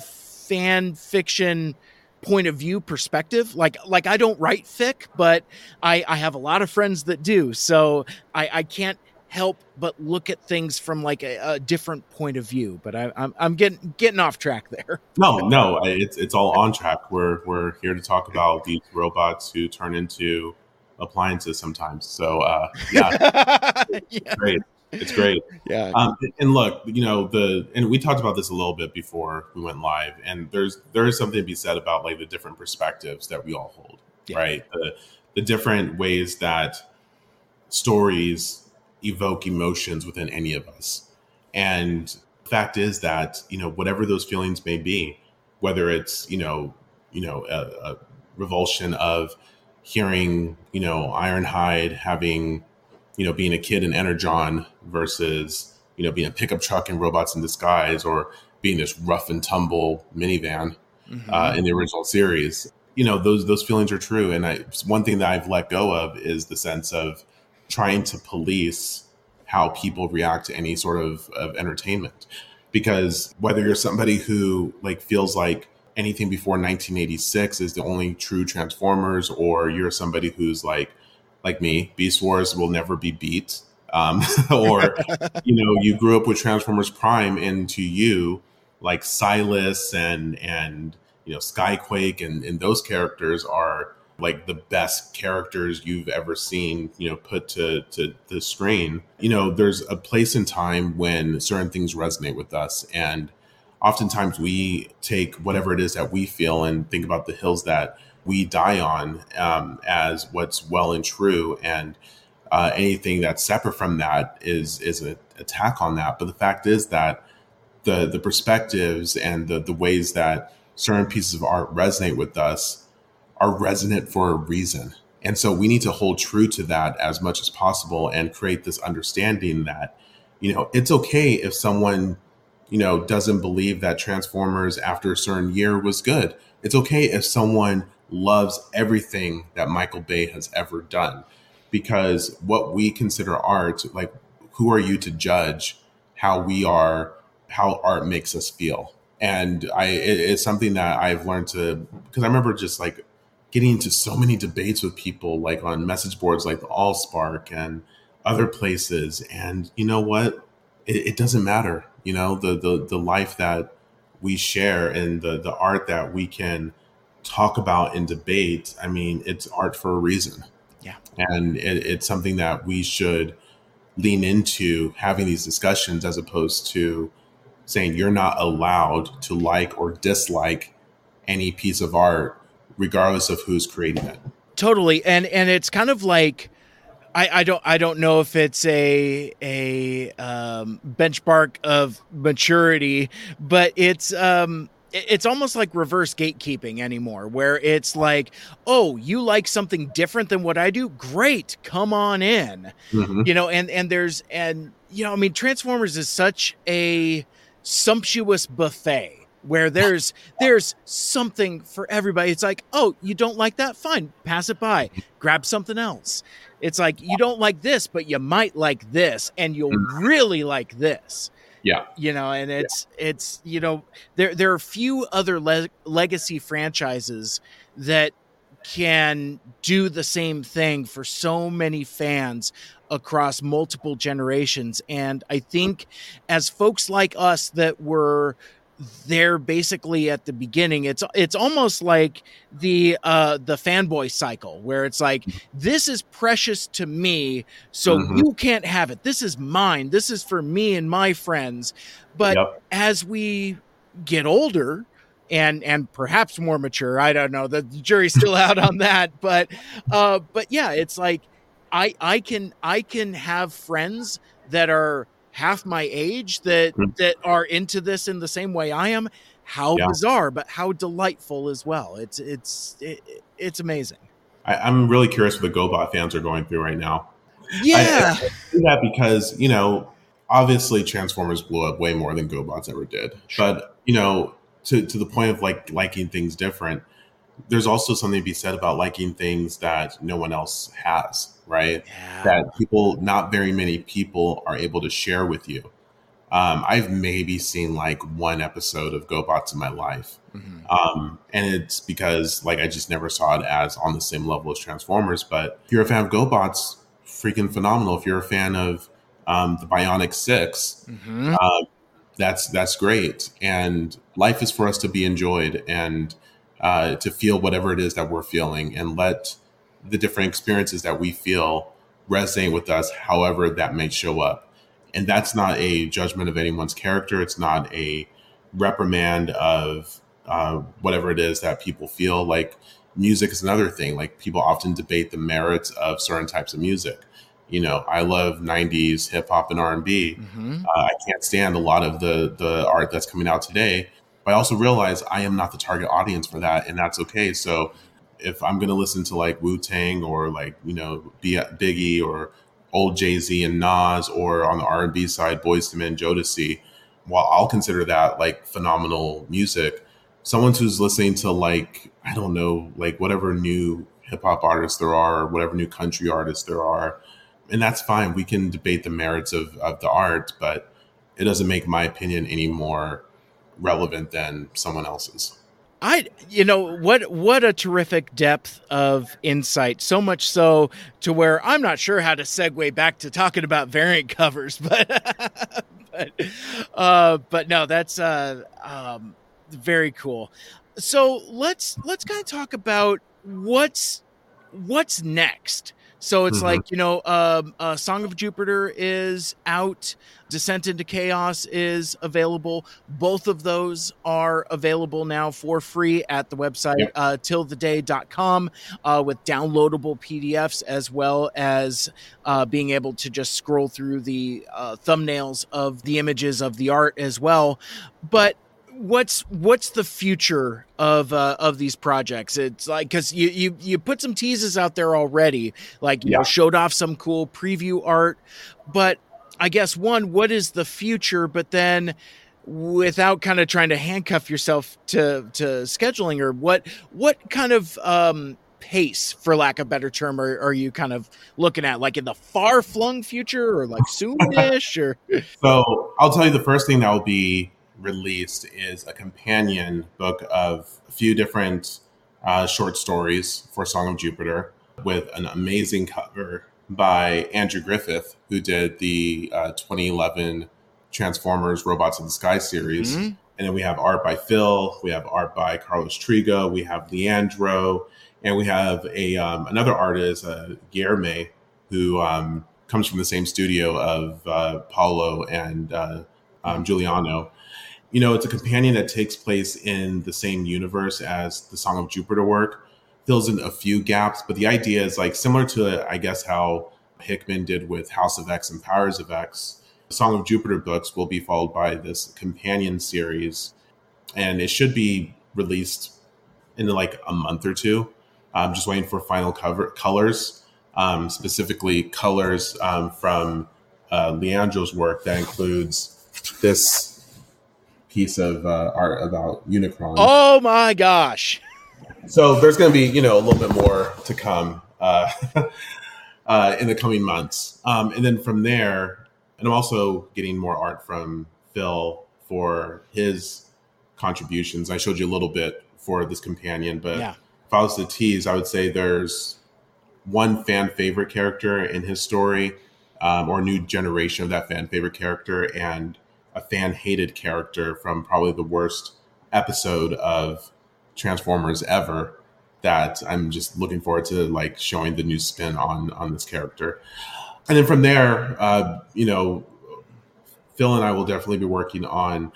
fan fiction point of view perspective. Like like i don't write fic but i i have a lot of friends that do. So i i can't help but look at things from like a, a different point of view but I, I'm, I'm getting getting off track there. [laughs] No no it's it's all on track. We're we're here to talk about these robots who turn into appliances sometimes. So uh yeah, [laughs] yeah. great it's great. [laughs] yeah. Um, and look, you know, the and we talked about this a little bit before we went live, and there's there is something to be said about like the different perspectives that we all hold, yeah. right? The the different ways that stories evoke emotions within any of us. And fact is that you know whatever those feelings may be, whether it's you know you know a, a revulsion of hearing you know Ironhide having you know being a kid in Energon versus you know being a pickup truck in Robots in Disguise or being this rough and tumble minivan mm-hmm. uh, in the original series. You know those those feelings are true, and I, one thing that I've let go of is the sense of trying to police how people react to any sort of, of entertainment. Because whether you're somebody who like feels like anything before 1986 is the only true Transformers, or you're somebody who's like like me, Beast Wars will never be beat, um, [laughs] or you know you grew up with Transformers Prime, and to you like Silas and and you know Skyquake and and those characters are like the best characters you've ever seen, you know, put to to the screen. You know, there's a place in time when certain things resonate with us, and oftentimes we take whatever it is that we feel and think about the hills that we die on um, as what's well and true, and uh, anything that's separate from that is is an attack on that. But the fact is that the the perspectives and the the ways that certain pieces of art resonate with us are resonant for a reason. And so we need to hold true to that as much as possible and create this understanding that, you know, it's okay if someone, you know, doesn't believe that Transformers after a certain year was good. It's okay if someone loves everything that Michael Bay has ever done. Because what we consider art, like, who are you to judge how we are, how art makes us feel? And I, it, it's something that I've learned to, because I remember just like getting into so many debates with people like on message boards like the allspark and other places and you know what it, it, doesn't matter you know the, the the life that we share and the the art that we can talk about and debate i mean it's art for a reason yeah and it, it's something that we should lean into having these discussions as opposed to saying you're not allowed to like or dislike any piece of art regardless of who's creating it. Totally, and and it's kind of like. I, I don't I don't know if it's a a um, benchmark of maturity, but it's um, it's almost like reverse gatekeeping anymore where it's like oh you like something different than what i do great come on in mm-hmm. you know and and there's and you know i mean transformers is such a sumptuous buffet where there's there's something for everybody. It's like, oh, you don't like that? Fine, pass it by. Grab something else. It's like you don't like this, but you might like this, and you'll mm-hmm. really like this. Yeah, you know, and it's yeah. it's you know there there are few other le- legacy franchises that can do the same thing for so many fans across multiple generations and i think as folks like us that were they're basically at the beginning. It's it's almost like the uh the fanboy cycle where it's like this is precious to me so mm-hmm. you can't have it. This is mine. This is for me and my friends. But yep. as we get older and and perhaps more mature i don't know the jury's still out on that but uh but yeah it's like i i can i can have friends that are half my age that mm-hmm. that are into this in the same way I am. How yeah. bizarre, but how delightful as well. It's it's it, it's amazing. I, am really curious what the GoBot fans are going through right now. Yeah, I, I do that because you know obviously Transformers blew up way more than GoBots ever did, sure. but you know to to the point of like liking things different. There's also something to be said about liking things that no one else has right? Yeah. That people, not very many people, are able to share with you. Um, I've maybe seen like one episode of GoBots in my life. Mm-hmm. Um, and it's because like I just never saw it as on the same level as Transformers. But if you're a fan of GoBots, freaking phenomenal. If you're a fan of um, the Bionic 6 mm-hmm. uh, that's that's great. And life is for us to be enjoyed and uh, to feel whatever it is that we're feeling and let the different experiences that we feel resonate with us, however that may show up. And that's not a judgment of anyone's character. It's not a reprimand of uh, whatever it is that people feel. Like music is another thing. Like people often debate the merits of certain types of music. you know, I love '90s hip hop and R and B. Mm-hmm. Uh, I can't stand a lot of the the art that's coming out today. But I also realize I am not the target audience for that, and that's okay. So if I'm to listen to like Wu Tang or like you know Biggie or old Jay Z and Nas, or on the R and B side, Boyz II Men, Jodeci, while I'll consider that like phenomenal music, someone who's listening to like I don't know, like whatever new hip hop artists there are, or whatever new country artists there are, and that's fine. We can debate the merits of of the art, but it doesn't make my opinion any more relevant than someone else's. I you know what what a terrific depth of insight so much so to where I'm not sure how to segue back to talking about variant [laughs] covers but but uh but no that's uh um very cool. So let's let's kind of talk about what's what's next. So it's mm-hmm. like you know, um, uh, Song of Jupiter is out. Descent into Chaos is available. Both of those are available now for free at the website yep. uh, tiltheday.com uh, with downloadable PDFs as well as uh, being able to just scroll through the uh, thumbnails of the images of the art as well. But what's what's the future of uh, of these projects? It's like because you you you put some teases out there already, like you yeah. know showed off some cool preview art, but I guess one, what is the future? But then without kind of trying to handcuff yourself to to scheduling or what what kind of um pace for lack of better term are, are you kind of looking at like in the far flung future or like soonish or [laughs] so i'll tell you the first thing that will be released is a companion book of a few different uh, short stories for song of jupiter with an amazing cover by Andrew Griffith, who did the uh, 2011 Transformers Robots in Disguise series. Mm-hmm. And then we have art by Phil, we have art by Carlos Trigo, we have Leandro, and we have a um, another artist, uh, Guilherme, who um, comes from the same studio of uh, Paulo and uh, um, Giuliano. You know, it's a companion that takes place in the same universe as the Song of Jupiter work, fills in a few gaps, but the idea is like similar to, I guess, how Hickman did with House of X and Powers of X. The Song of Jupiter books will be followed by this companion series, and it should be released in like a month or two. I'm just waiting for final cover colors, um, specifically colors um, from uh, Leandro's work that includes this piece of uh, art about Unicron. Oh my gosh! So there's going to be, you know, a little bit more to come uh, [laughs] uh, in the coming months, um, and then from there, and I'm also getting more art from Phil for his contributions. I showed you a little bit for this companion, but yeah. if I was to tease, I would say there's one fan favorite character in his story, um, or new generation of that fan favorite character, and a fan hated character from probably the worst episode of Transformers ever that I'm just looking forward to like showing the new spin on on this character. And then from there, uh, you know, Phil and I will definitely be working on,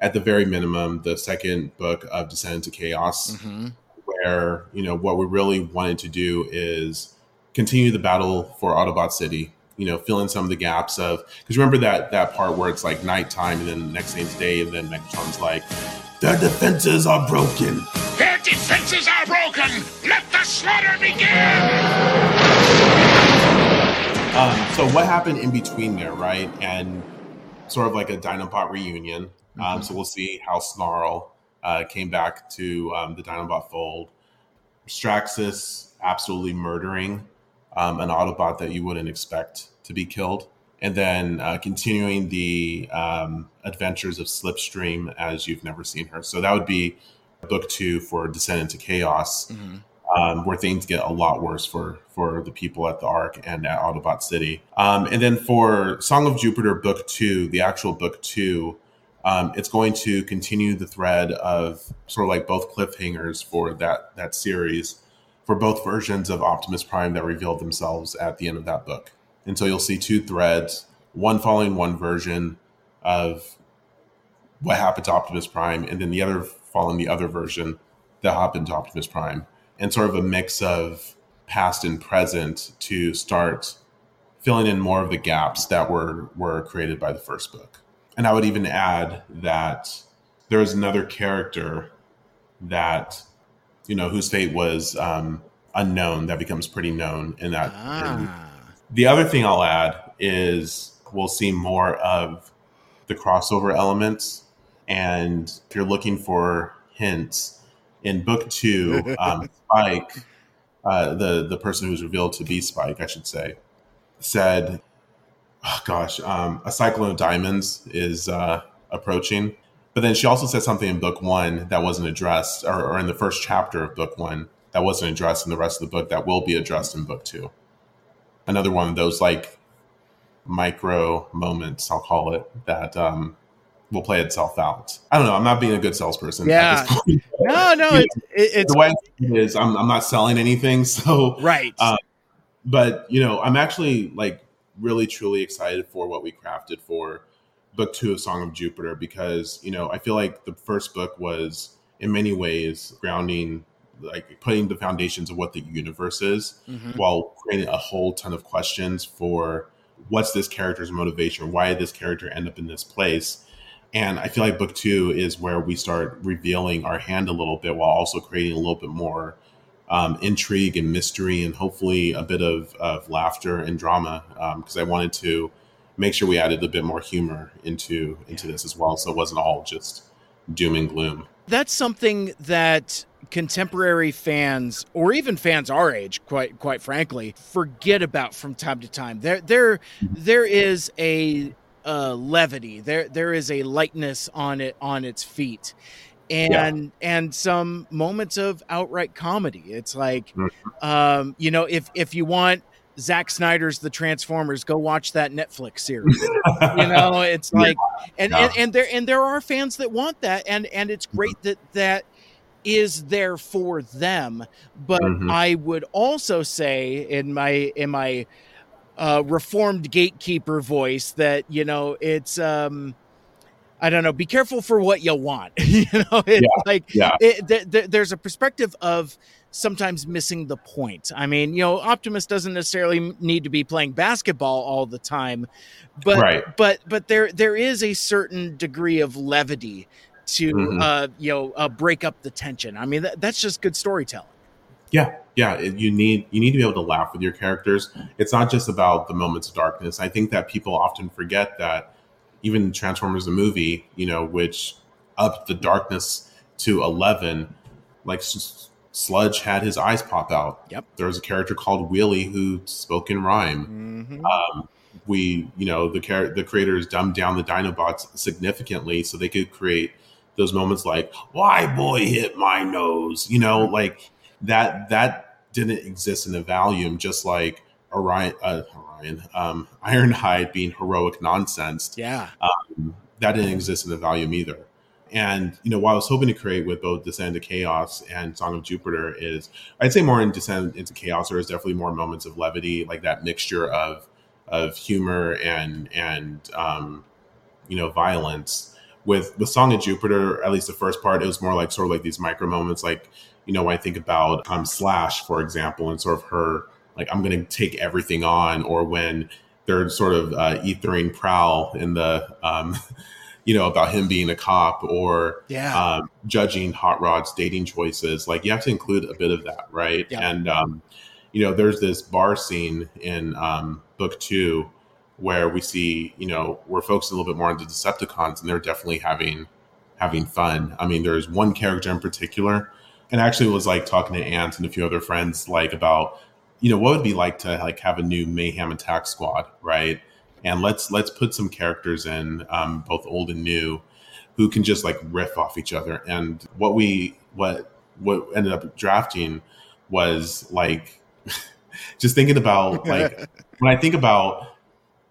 at the very minimum, the second book of Descent into Chaos, mm-hmm. where you know what we really wanted to do is continue the battle for Autobot City. You know, fill in some of the gaps of because remember that that part where it's like nighttime and then the next day's day, and then Megatron's like, their defenses are broken. Their defenses are broken. Let the slaughter begin. Um, so what happened in between there, right? And sort of like a Dinobot reunion. Um, mm-hmm. Um, so we'll see how Snarl uh, came back to um, the Dinobot fold. Straxus absolutely murdering um, an Autobot that you wouldn't expect to be killed and then uh, continuing the um, adventures of Slipstream as you've never seen her. So that would be book two for Descent into Chaos, mm-hmm. um, where things get a lot worse for for the people at the Ark and at Autobot City. Um, and then for Song of Jupiter book two, the actual book two. Um, it's going to continue the thread of sort of like both cliffhangers for that that series for both versions of Optimus Prime that revealed themselves at the end of that book. And so you'll see two threads, one following one version of what happened to Optimus Prime, and then the other following the other version that happened to Optimus Prime, and sort of a mix of past and present to start filling in more of the gaps that were were created by the first book. And I would even add that there is another character that you know whose fate was um, unknown that becomes pretty known in that. Ah. the other thing I'll add is we'll see more of the crossover elements, and if you're looking for hints in book two, [laughs] um, Spike, uh, the the person who's revealed to be Spike, I should say, said, oh, "Gosh, um, a cyclone of diamonds is uh, approaching." But then she also said something in book one that wasn't addressed, or, or in the first chapter of book one that wasn't addressed in the rest of the book that will be addressed in book two. Another one of those like micro moments, I'll call it, that um, will play itself out. I don't know. I'm not being a good salesperson. Yeah. no, no. [laughs] It's, it's the way it is. I'm, I'm not selling anything. [laughs] So right. Uh, but you know, I'm actually like really truly excited for what we crafted for book two of Song of Jupiter because you know I feel like the first book was in many ways grounding like putting the foundations of what the universe is mm-hmm. while creating a whole ton of questions for what's this character's motivation why did this character end up in this place and i feel like book two is where we start revealing our hand a little bit while also creating a little bit more um, intrigue and mystery and hopefully a bit of, of laughter and drama because um, i wanted to make sure we added a bit more humor into into this as well so it wasn't all just doom and gloom. That's something that contemporary fans or even fans our age quite quite frankly forget about from time to time. There there there is a uh, levity. There there is a lightness on it on its feet. And yeah. and some moments of outright comedy. It's like mm-hmm. um you know if if you want Zack Snyder's The Transformers, go watch that Netflix series. you know, [laughs] it's like, and, yeah. and and there and there are fans that want that, and and it's great mm-hmm. that that is there for them. But mm-hmm. I would also say in my in my uh, reformed gatekeeper voice that you know it's um I don't know. Be careful for what you want. [laughs] you know, it's yeah, like yeah. It, th- th- there's a perspective of sometimes missing the point. I mean, you know, Optimus doesn't necessarily need to be playing basketball all the time, but right. but but there there is a certain degree of levity to mm-hmm. uh, you know uh, break up the tension. I mean, that, that's just good storytelling. Yeah, yeah. You need you need to be able to laugh with your characters. It's not just about the moments of darkness. I think that people often forget that even Transformers the movie, you know, which upped the darkness to eleven, like Sludge had his eyes pop out. Yep. There was a character called Wheelie who spoke in rhyme. Mm-hmm. Um, we, you know, the char- the creators dumbed down the Dinobots significantly so they could create those moments like why boy hit my nose you know like that that didn't exist in the volume just like orion uh, orion um, [laughs] ironhide being heroic nonsense yeah um, that didn't exist in the volume either and you know what i was hoping to create with both descent into chaos and song of jupiter is i'd say more in descent into chaos there is definitely more moments of levity like that mixture of of humor and and um, you know violence. With the Song of Jupiter, at least the first part, it was more like sort of like these micro moments, like you know, when I think about um, Slash, for example, and sort of her like I'm going to take everything on, or when they're sort of uh, ethering Prowl in the um, [laughs] you know about him being a cop or yeah. um, judging Hot Rod's dating choices. Like you have to include a bit of that, right? Yeah. And um, you know, there's this bar scene in um, book two where we see, you know, we're focused a little bit more on the Decepticons, and they're definitely having having fun. I mean, there's one character in particular, and I actually was like talking to Ant and a few other friends like about, you know, what would be like to like have a new Mayhem Attack Squad, right? And let's let's put some characters in, um, both old and new, who can just like riff off each other. And what we what what ended up drafting was like [laughs] just thinking about [laughs] like when I think about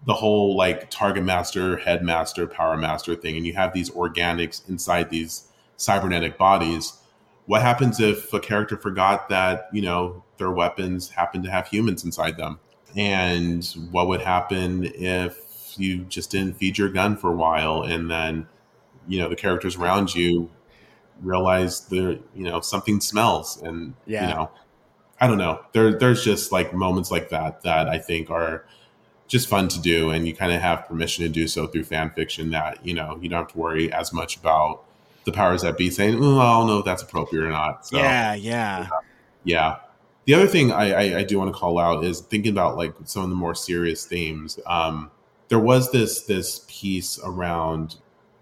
the whole like target master, headmaster, power master thing, and you have these organics inside these cybernetic bodies. What happens if a character forgot that, you know, their weapons happen to have humans inside them? And what would happen if you just didn't feed your gun for a while and then, you know, the characters around you realize the you know, something smells and yeah. you know, I don't know. There there's just like moments like that that I think are just fun to do, and you kind of have permission to do so through fan fiction. That you know you don't have to worry as much about the powers that be saying, "Oh, I don't know if that's appropriate or not." So, yeah, yeah, yeah. The other thing I, I, I, do want to call out is thinking about like some of the more serious themes. Um, there was this this piece around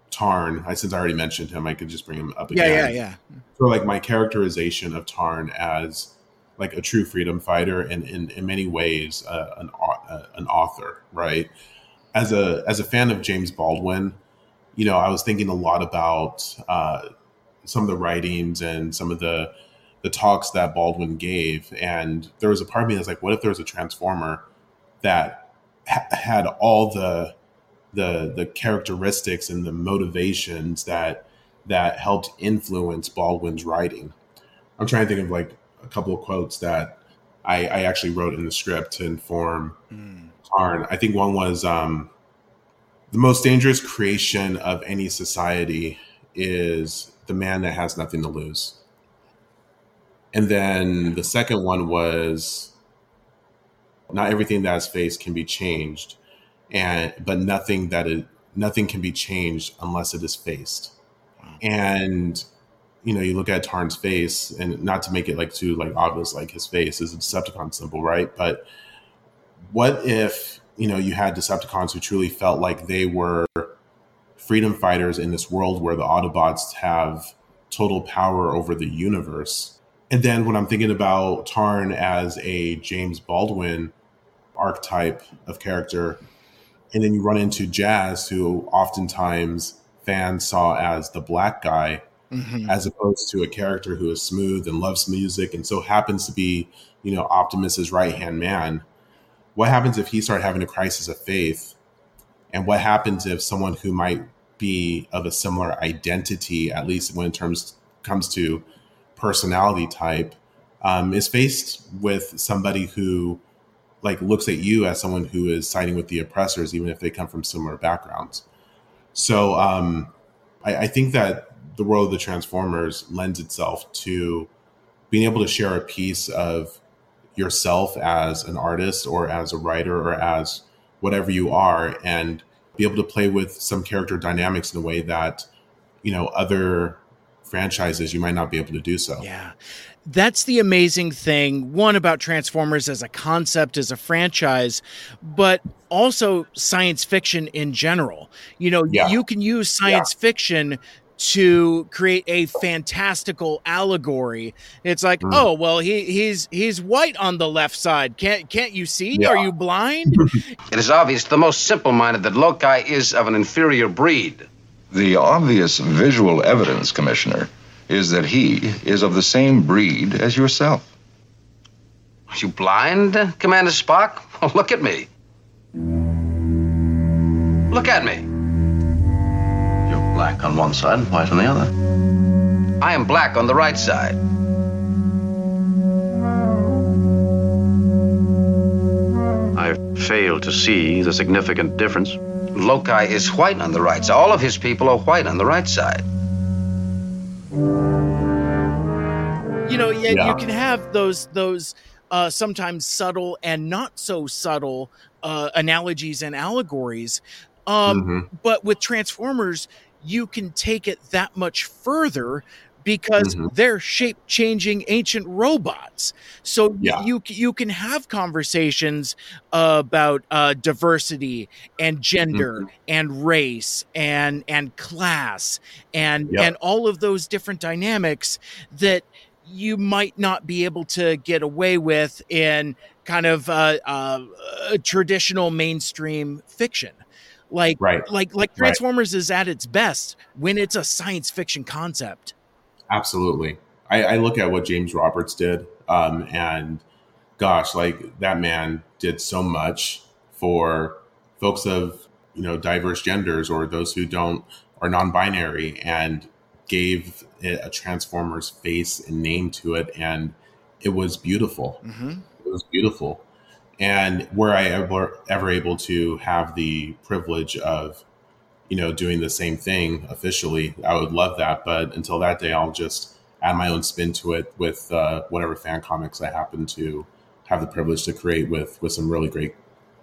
Tarn. I since I already mentioned him, I could just bring him up again. Yeah, yeah, yeah. So like my characterization of Tarn as like a true freedom fighter and in, in many ways uh, an uh, an author, right? As a as a fan of James Baldwin, you know, I was thinking a lot about uh, some of the writings and some of the the talks that Baldwin gave, and there was a part of me that's like, what if there was a transformer that ha- had all the the the characteristics and the motivations that that helped influence Baldwin's writing. I'm trying to think of like a couple of quotes that I, I actually wrote in the script to inform mm. I think one was um, the most dangerous creation of any society is the man that has nothing to lose. And then the second one was not everything that is faced can be changed, and but nothing that is nothing can be changed unless it is faced. And you know, you look at Tarn's face, and not to make it like too like obvious, like his face is a Decepticon symbol, right? But what if you know you had Decepticons who truly felt like they were freedom fighters in this world where the Autobots have total power over the universe? And then when I'm thinking about Tarn as a James Baldwin archetype of character, and then you run into Jazz, who oftentimes fans saw as the black guy, mm-hmm. as opposed to a character who is smooth and loves music and so happens to be, you know, Optimus's right hand man. What happens if he started having a crisis of faith? And what happens if someone who might be of a similar identity, at least when in terms comes to personality type, um, is faced with somebody who like looks at you as someone who is siding with the oppressors, even if they come from similar backgrounds. So um, I, I think that the world of the Transformers lends itself to being able to share a piece of yourself as an artist or as a writer or as whatever you are and be able to play with some character dynamics in a way that you know other franchises you might not be able to do so yeah that's the amazing thing one about transformers as a concept as a franchise but also science fiction in general you know yeah. you can use science yeah. fiction to create a fantastical allegory it's like mm. oh well he he's he's white on the left side can't can't you see yeah. are you blind [laughs] it is obvious to the most simple-minded that lokai is of an inferior breed the obvious visual evidence commissioner is that he is of the same breed as yourself. Are you blind, Commander Spock? [laughs] look at me. Look at me. You're black on one side and white on the other. I am black on the right side. I fail to see the significant difference. Lokai is white on the right side. All of his people are white on the right side. You know, yeah, yeah. you can have those those uh, sometimes subtle and not so subtle uh, analogies and allegories. Um, mm-hmm. But with Transformers, you can take it that much further because mm-hmm. they're shape changing ancient robots. So yeah. you you can have conversations about uh, diversity and gender mm-hmm. and race and and class and yep. and all of those different dynamics that you might not be able to get away with in kind of uh, uh, traditional mainstream fiction like right. like like transformers right. is at its best when it's a science fiction concept Absolutely. I, I look at what James Roberts did, um, and gosh, like that man did so much for folks of you know diverse genders or those who don't are non-binary, and gave it a Transformers face and name to it, and it was beautiful. Mm-hmm. It was beautiful. And were I ever ever able to have the privilege of you know, doing the same thing officially. I would love that, but until that day, I'll just add my own spin to it with uh, whatever fan comics I happen to have the privilege to create with with some really great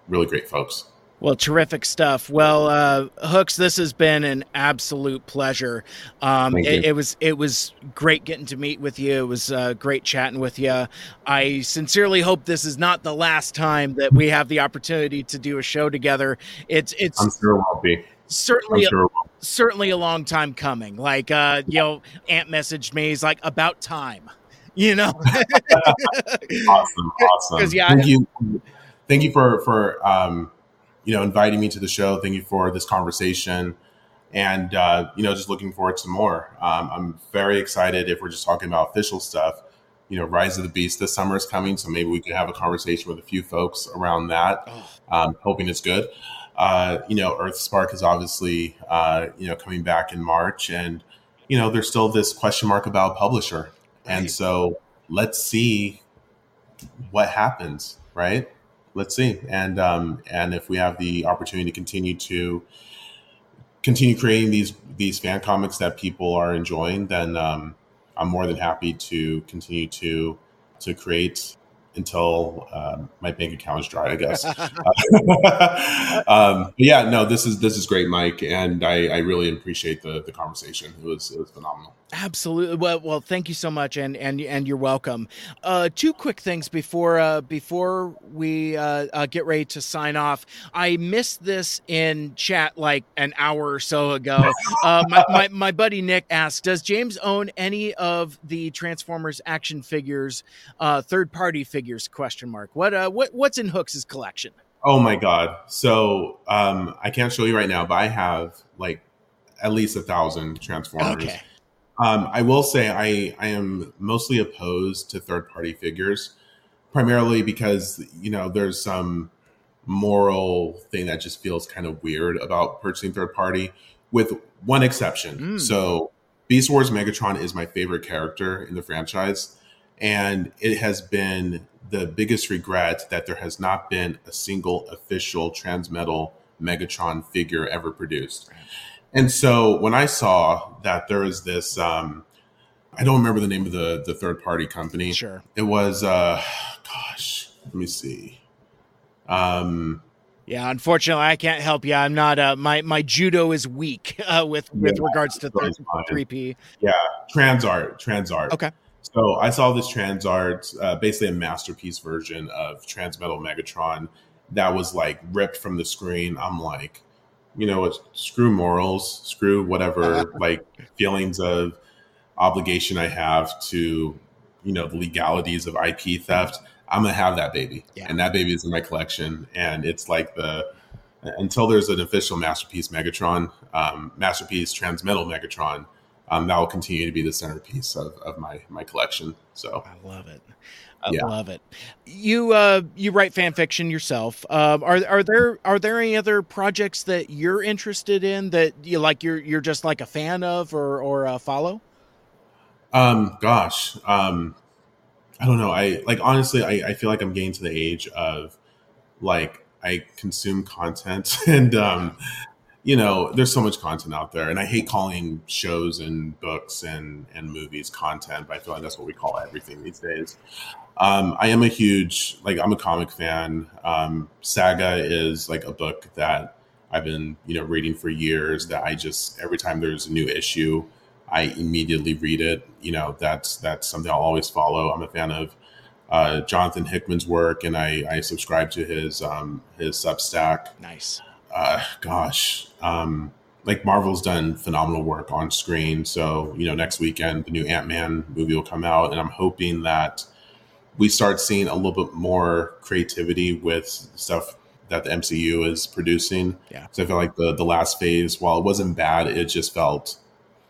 really great folks. Well, terrific stuff. Well, uh, Hooks, this has been an absolute pleasure. Um, it, it, was it was great getting to meet with you. It was uh, great chatting with you. I sincerely hope this is not the last time that we have the opportunity to do a show together. It's it's. I'm sure it won't be. Certainly, sure certainly a long time coming. Like, uh, you know, Ant messaged me. He's like, about time. [laughs] You know. awesome, [laughs] awesome. Yeah, thank you, thank you for for. Um, you know, inviting me to the show. Thank you for this conversation. And, uh, you know, just looking forward to more. Um, I'm very excited if we're just talking about official stuff. You know, Rise of the Beast this summer is coming. So maybe we could have a conversation with a few folks around that, oh. um, hoping it's good. Uh, you know, Earth Spark is obviously, uh, you know, coming back in March. And, you know, there's still this question mark about publisher. Right. And so let's see what happens, right? let's see. And um, and if we have the opportunity to continue to continue creating these these fan comics that people are enjoying, then um, I'm more than happy to continue to to create until um, my bank account is dry, I guess. [laughs] [laughs] um, yeah, no, this is this is great, Mike, and I, I really appreciate the the conversation. It was it was phenomenal. Absolutely. Well, well, thank you so much, and and and you're welcome. Uh, two quick things before uh, before we uh, uh, get ready to sign off. I missed this in chat like an hour or so ago. [laughs] Uh, my, my, my buddy Nick asked, "Does James own any of the Transformers action figures, uh, third party figures?" Question mark. What uh what what's in Hooks' collection? Oh my god! So um, I can't show you right now, but I have like at least a thousand Transformers. Okay um, I will say I, I am mostly opposed to third party figures, primarily because you know there's some moral thing that just feels kind of weird about purchasing third party, with one exception. Mm. So Beast Wars Megatron is my favorite character in the franchise, and it has been the biggest regret that there has not been a single official Transmetal Megatron figure ever produced. And so when I saw that there was this, um, I don't remember the name of the the third party company. Sure. It was, uh, gosh, let me see. Um, yeah, unfortunately, I can't help you. I'm not. Uh, my my judo is weak uh, with with yeah, regards to three P. Yeah, Transart, Transart. Okay. So I saw this Transart, uh, basically a masterpiece version of Transmetal Megatron that was like ripped from the screen. I'm like, you know what? Screw morals. Screw whatever [laughs] like feelings of obligation i have to you know the legalities of ip theft. I'm gonna have that baby. Yeah. and that baby is in my collection. And it's like the until there's an official masterpiece megatron um, masterpiece transmetal megatron um, that will continue to be the centerpiece of, of my my collection so i love it I yeah. love it. You uh, you write fan fiction yourself. Um, are are there are there any other projects that you're interested in that you like you're you're just like a fan of or or uh, follow? Um, gosh, um, I don't know. I like honestly, I, I feel like I'm getting to the age of like I consume content [laughs] and um, you know, there's so much content out there, and I hate calling shows and books and and movies content, but I feel like that's what we call everything these days. Um, I am a huge like I'm a comic fan. Um, Saga is like a book that I've been you know reading for years. That I just every time there's a new issue, I immediately read it. You know that's that's something I'll always follow. I'm a fan of uh, Jonathan Hickman's work, and I, I subscribe to his um, his Substack. Nice. Uh, gosh, um, like Marvel's done phenomenal work on screen. So you know, next weekend the new Ant Man movie will come out, and I'm hoping that we start seeing a little bit more creativity with stuff that the MCU is producing. Yeah. So I feel like the the last phase, while it wasn't bad, it just felt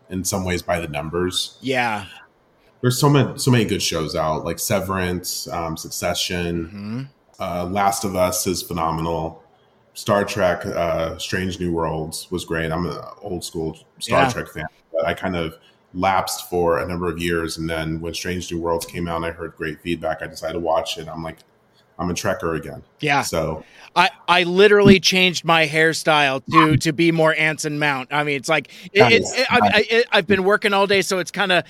in some ways by the numbers. Yeah. There's so many so many good shows out, like Severance, um, Succession, mm-hmm. uh, Last of Us is phenomenal. Star Trek, uh, Strange New Worlds was great. I'm an old school Star yeah. Trek fan, but I kind of lapsed for a number of years. And then when Strange New Worlds came out and I heard great feedback, I decided to watch it. I'm like, I'm a trekker again. Yeah. So I, I literally changed my hairstyle to to be more Anson Mount. I mean, it's like it, nice. it, I, I, have been working all day, so it's kind of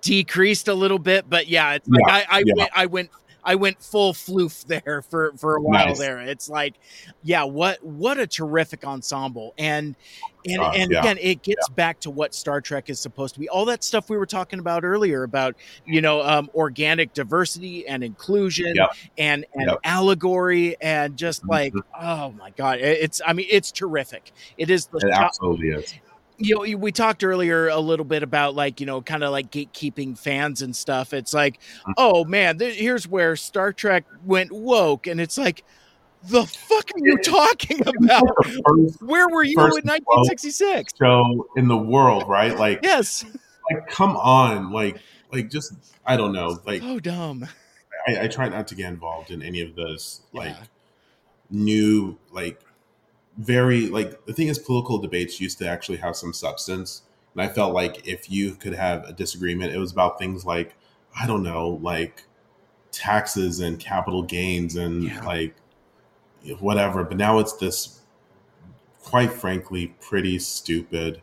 decreased a little bit. But yeah, it's like yeah. I I, yeah. went, I went I went full floof there for for a while nice. there. It's like, yeah, what what a terrific ensemble, and and uh, and yeah. again, it gets yeah. back to what Star Trek is supposed to be. All that stuff we were talking about earlier about you know um, organic diversity and inclusion and and allegory and just mm-hmm. like oh my god, it's I mean it's terrific. It is the it absolutely is you know, we talked earlier a little bit about like, you know, kind of like gatekeeping fans and stuff. It's like, mm. oh man, th- here's where Star Trek went woke. And it's like, the fuck are you talking about? First, where were you in 1966? Show in the world, right? Like, yes. Like, come on. Like, like just, I don't know. Like, oh, dumb. I, I try not to get involved in any of those, like, yeah. new, like, very like the thing is political debates used to actually have some substance and i felt like if you could have a disagreement it was about things like i don't know like taxes and capital gains and yeah. like whatever but now it's this quite frankly pretty stupid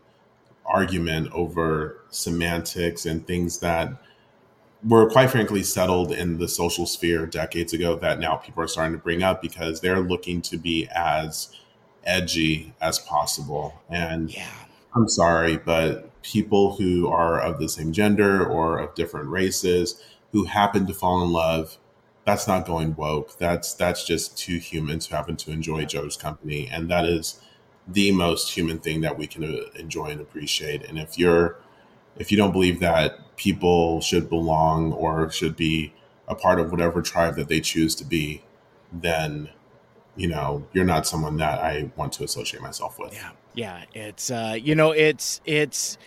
argument over semantics and things that were quite frankly settled in the social sphere decades ago that now people are starting to bring up because they're looking to be as edgy as possible. And yeah. I'm sorry, but people who are of the same gender or of different races who happen to fall in love, that's not going woke. That's that's just two humans who happen to enjoy each other's company, and that is the most human thing that we can uh, enjoy and appreciate. And if you're if you don't believe that people should belong or should be a part of whatever tribe that they choose to be, then you know, you're not someone that I want to associate myself with. Yeah. Yeah. It's, uh, you know, it's, it's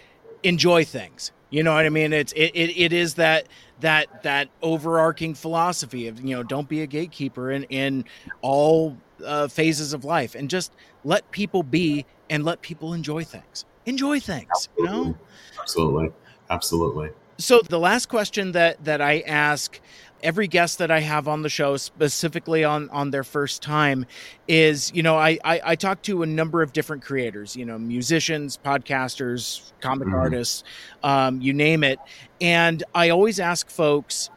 enjoy things. You know what I mean? It's, it, it, it is that, that, that overarching philosophy of, you know, don't be a gatekeeper in, in all uh, phases of life and just let people be and let people enjoy things. Enjoy things, Absolutely. you know? Absolutely. Absolutely. So the last question that that I ask every guest that I have on the show, specifically on on their first time, is you know I I, I talk to a number of different creators, you know, musicians, podcasters, comic mm-hmm. artists, um, you name it, and I always ask folks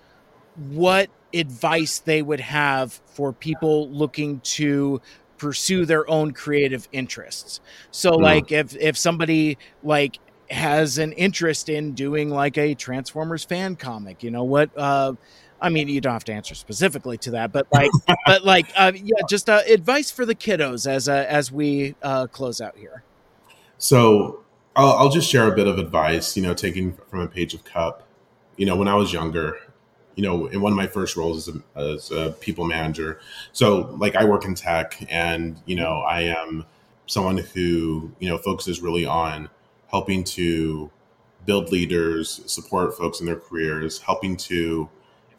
what advice they would have for people looking to pursue their own creative interests. So mm-hmm. like if if somebody like has an interest in doing like a Transformers fan comic, you know what uh I mean, you don't have to answer specifically to that, but like, [laughs] but like, uh, yeah, just uh, advice for the kiddos as uh, as we uh, close out here. So I'll, I'll just share a bit of advice, you know, taking from a page of Kup. You know, when I was younger, you know, in one of my first roles as a, as a people manager. So, like, I work in tech, and you know, I am someone who you know focuses really on helping to build leaders, support folks in their careers, helping to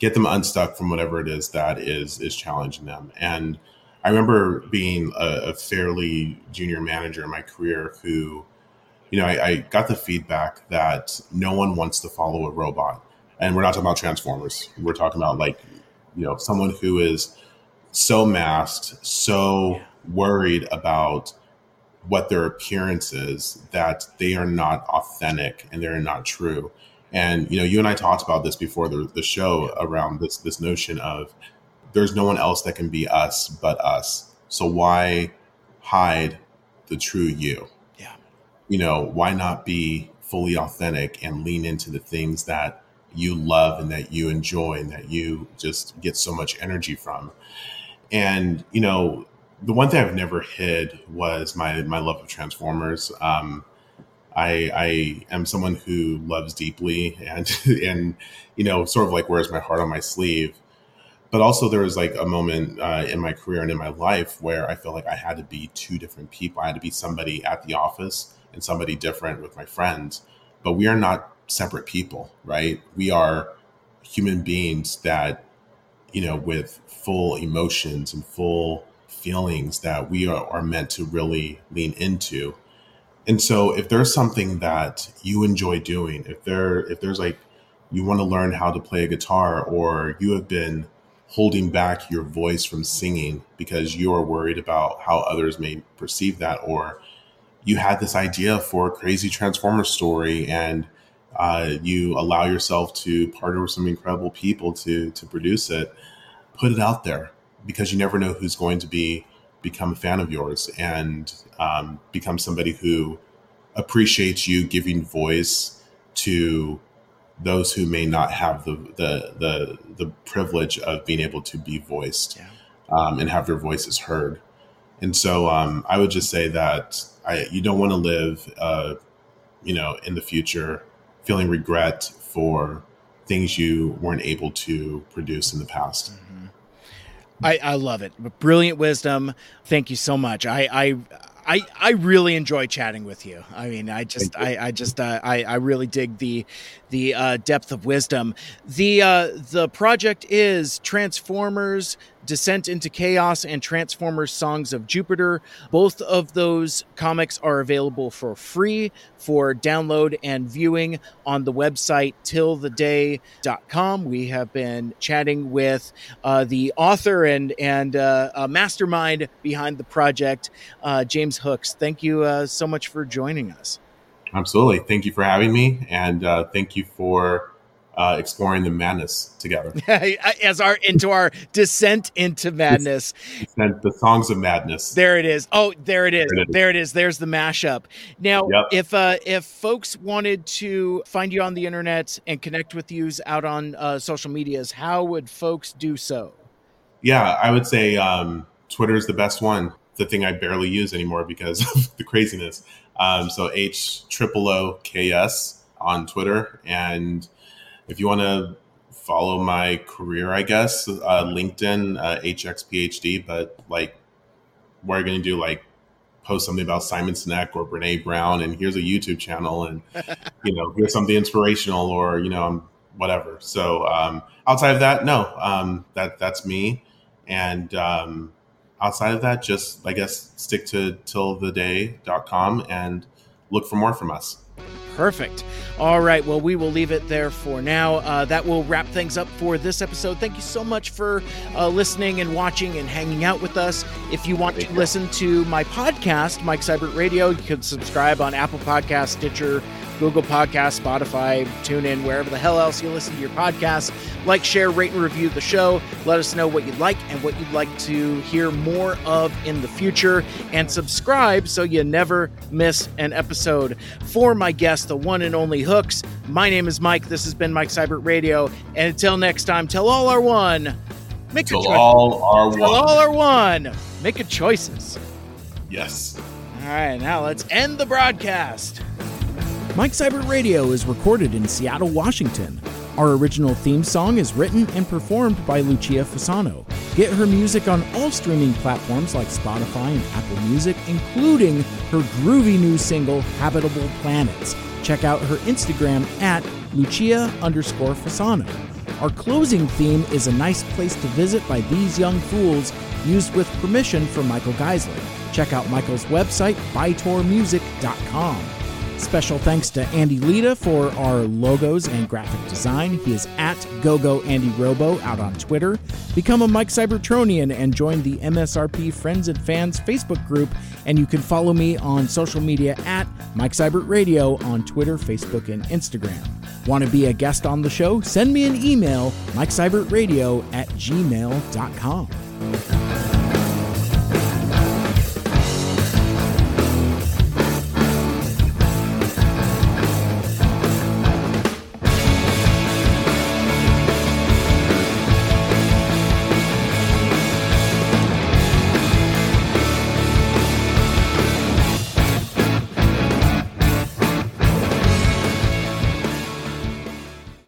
get them unstuck from whatever it is that is is challenging them. And I remember being a, a fairly junior manager in my career who, you know, I, I, got the feedback that no one wants to follow a robot. And we're not talking about transformers. We're talking about like, you know, someone who is so masked, so worried about what their appearance is that they are not authentic and they're not true. And you know, you and I talked about this before the, the show around this this notion of there's no one else that can be us but us. So why hide the true you? Yeah. You know, why not be fully authentic and lean into the things that you love and that you enjoy and that you just get so much energy from. And you know, the one thing I've never hid was my my love of Transformers. Um, I, I am someone who loves deeply and [laughs] and you know sort of like wears my heart on my sleeve. But also there was like a moment uh, in my career and in my life where I felt like I had to be two different people. I had to be somebody at the office and somebody different with my friends. But we are not separate people, right? We are human beings that you know with full emotions and full feelings that we are, are meant to really lean into and so if there's something that you enjoy doing, if there if there's like you want to learn how to play a guitar or you have been holding back your voice from singing because you are worried about how others may perceive that or you had this idea for a crazy transformer story and uh, you allow yourself to partner with some incredible people to to produce it put it out there because you never know who's going to be become a fan of yours and um, become somebody who appreciates you giving voice to those who may not have the the the, the privilege of being able to be voiced yeah. um, and have their voices heard. And so um, I would just say that I, you don't want to live, uh, you know, in the future feeling regret for things you weren't able to produce in the past. Mm-hmm. I, I love it. Brilliant wisdom. Thank you so much. I, I I, I really enjoy chatting with you. I mean, I just I, I just uh, I I really dig the the uh, depth of wisdom. The uh, the project is Transformers Descent into Chaos and Transformers Songs of Jupiter. Both of those comics are available for free for download and viewing on the website tiltheday.com. We have been chatting with uh, the author and, and uh, mastermind behind the project, uh, James Hooks. Thank you uh, so much for joining us. Absolutely. Thank you for having me. And uh, thank you for uh, exploring the madness together. [laughs] As our into our descent into madness. And the songs of madness. There it is. Oh there it is. There it is, there it is. there's the mashup. Now yep. if uh if folks wanted to find you on the internet and connect with you out on uh, social medias how would folks do so? Yeah i would say um twitter is the best one the thing i barely use anymore because [laughs] of the craziness. Um so h triple o k s on twitter and if you want to follow my career, I guess, uh, LinkedIn, uh, HXPhD, but like, we're going to do like post something about Simon Sinek or Brene Brown, and here's a YouTube channel, and [laughs] you know, here's something inspirational, or you know, whatever. So um, outside of that, no, um, that that's me, and um, outside of that, just I guess stick to tiltheday.com and look for more from us. Perfect. All right. Well, we will leave it there for now. Uh, that will wrap things up for this episode. Thank you so much for uh, listening and watching and hanging out with us. If you want to listen to my podcast, Mike Seibert Radio, you can subscribe on Apple Podcast, Stitcher, Google Podcast, Spotify, TuneIn, wherever the hell else you listen to your podcast. Like, share, rate, and review the show. Let us know what you'd like and what you'd like to hear more of in the future. And subscribe so you never miss an episode. For my guest, the one and only Hooks, my name is Mike. This has been Mike Seibert Radio. And until next time, tell all our one. Make a choice. all our one. Tell all our one. Make a choices. Yes. All right, now let's end the broadcast. Mike Seibert Radio is recorded in Seattle, Washington. Our original theme song is written and performed by Lucia Fasano. Get her music on all streaming platforms like Spotify and Apple Music, including her groovy new single, Habitable Planets. Check out her Instagram at Lucia underscore Fasano. Our closing theme is A Nice Place to Visit by These Young Fools, used with permission from Michael Geissler. Check out Michael's website, bytormusic.com. Special thanks to Andy Lita for our logos and graphic design. He is at GoGoAndyRobo out on Twitter. Become a Mike Seibertronian and join the MSRP Friends and Fans Facebook group. And you can follow me on social media at Mike Seibert Radio on Twitter, Facebook, and Instagram. Want to be a guest on the show? Send me an email, MikeSeibertRadio at gmail.com.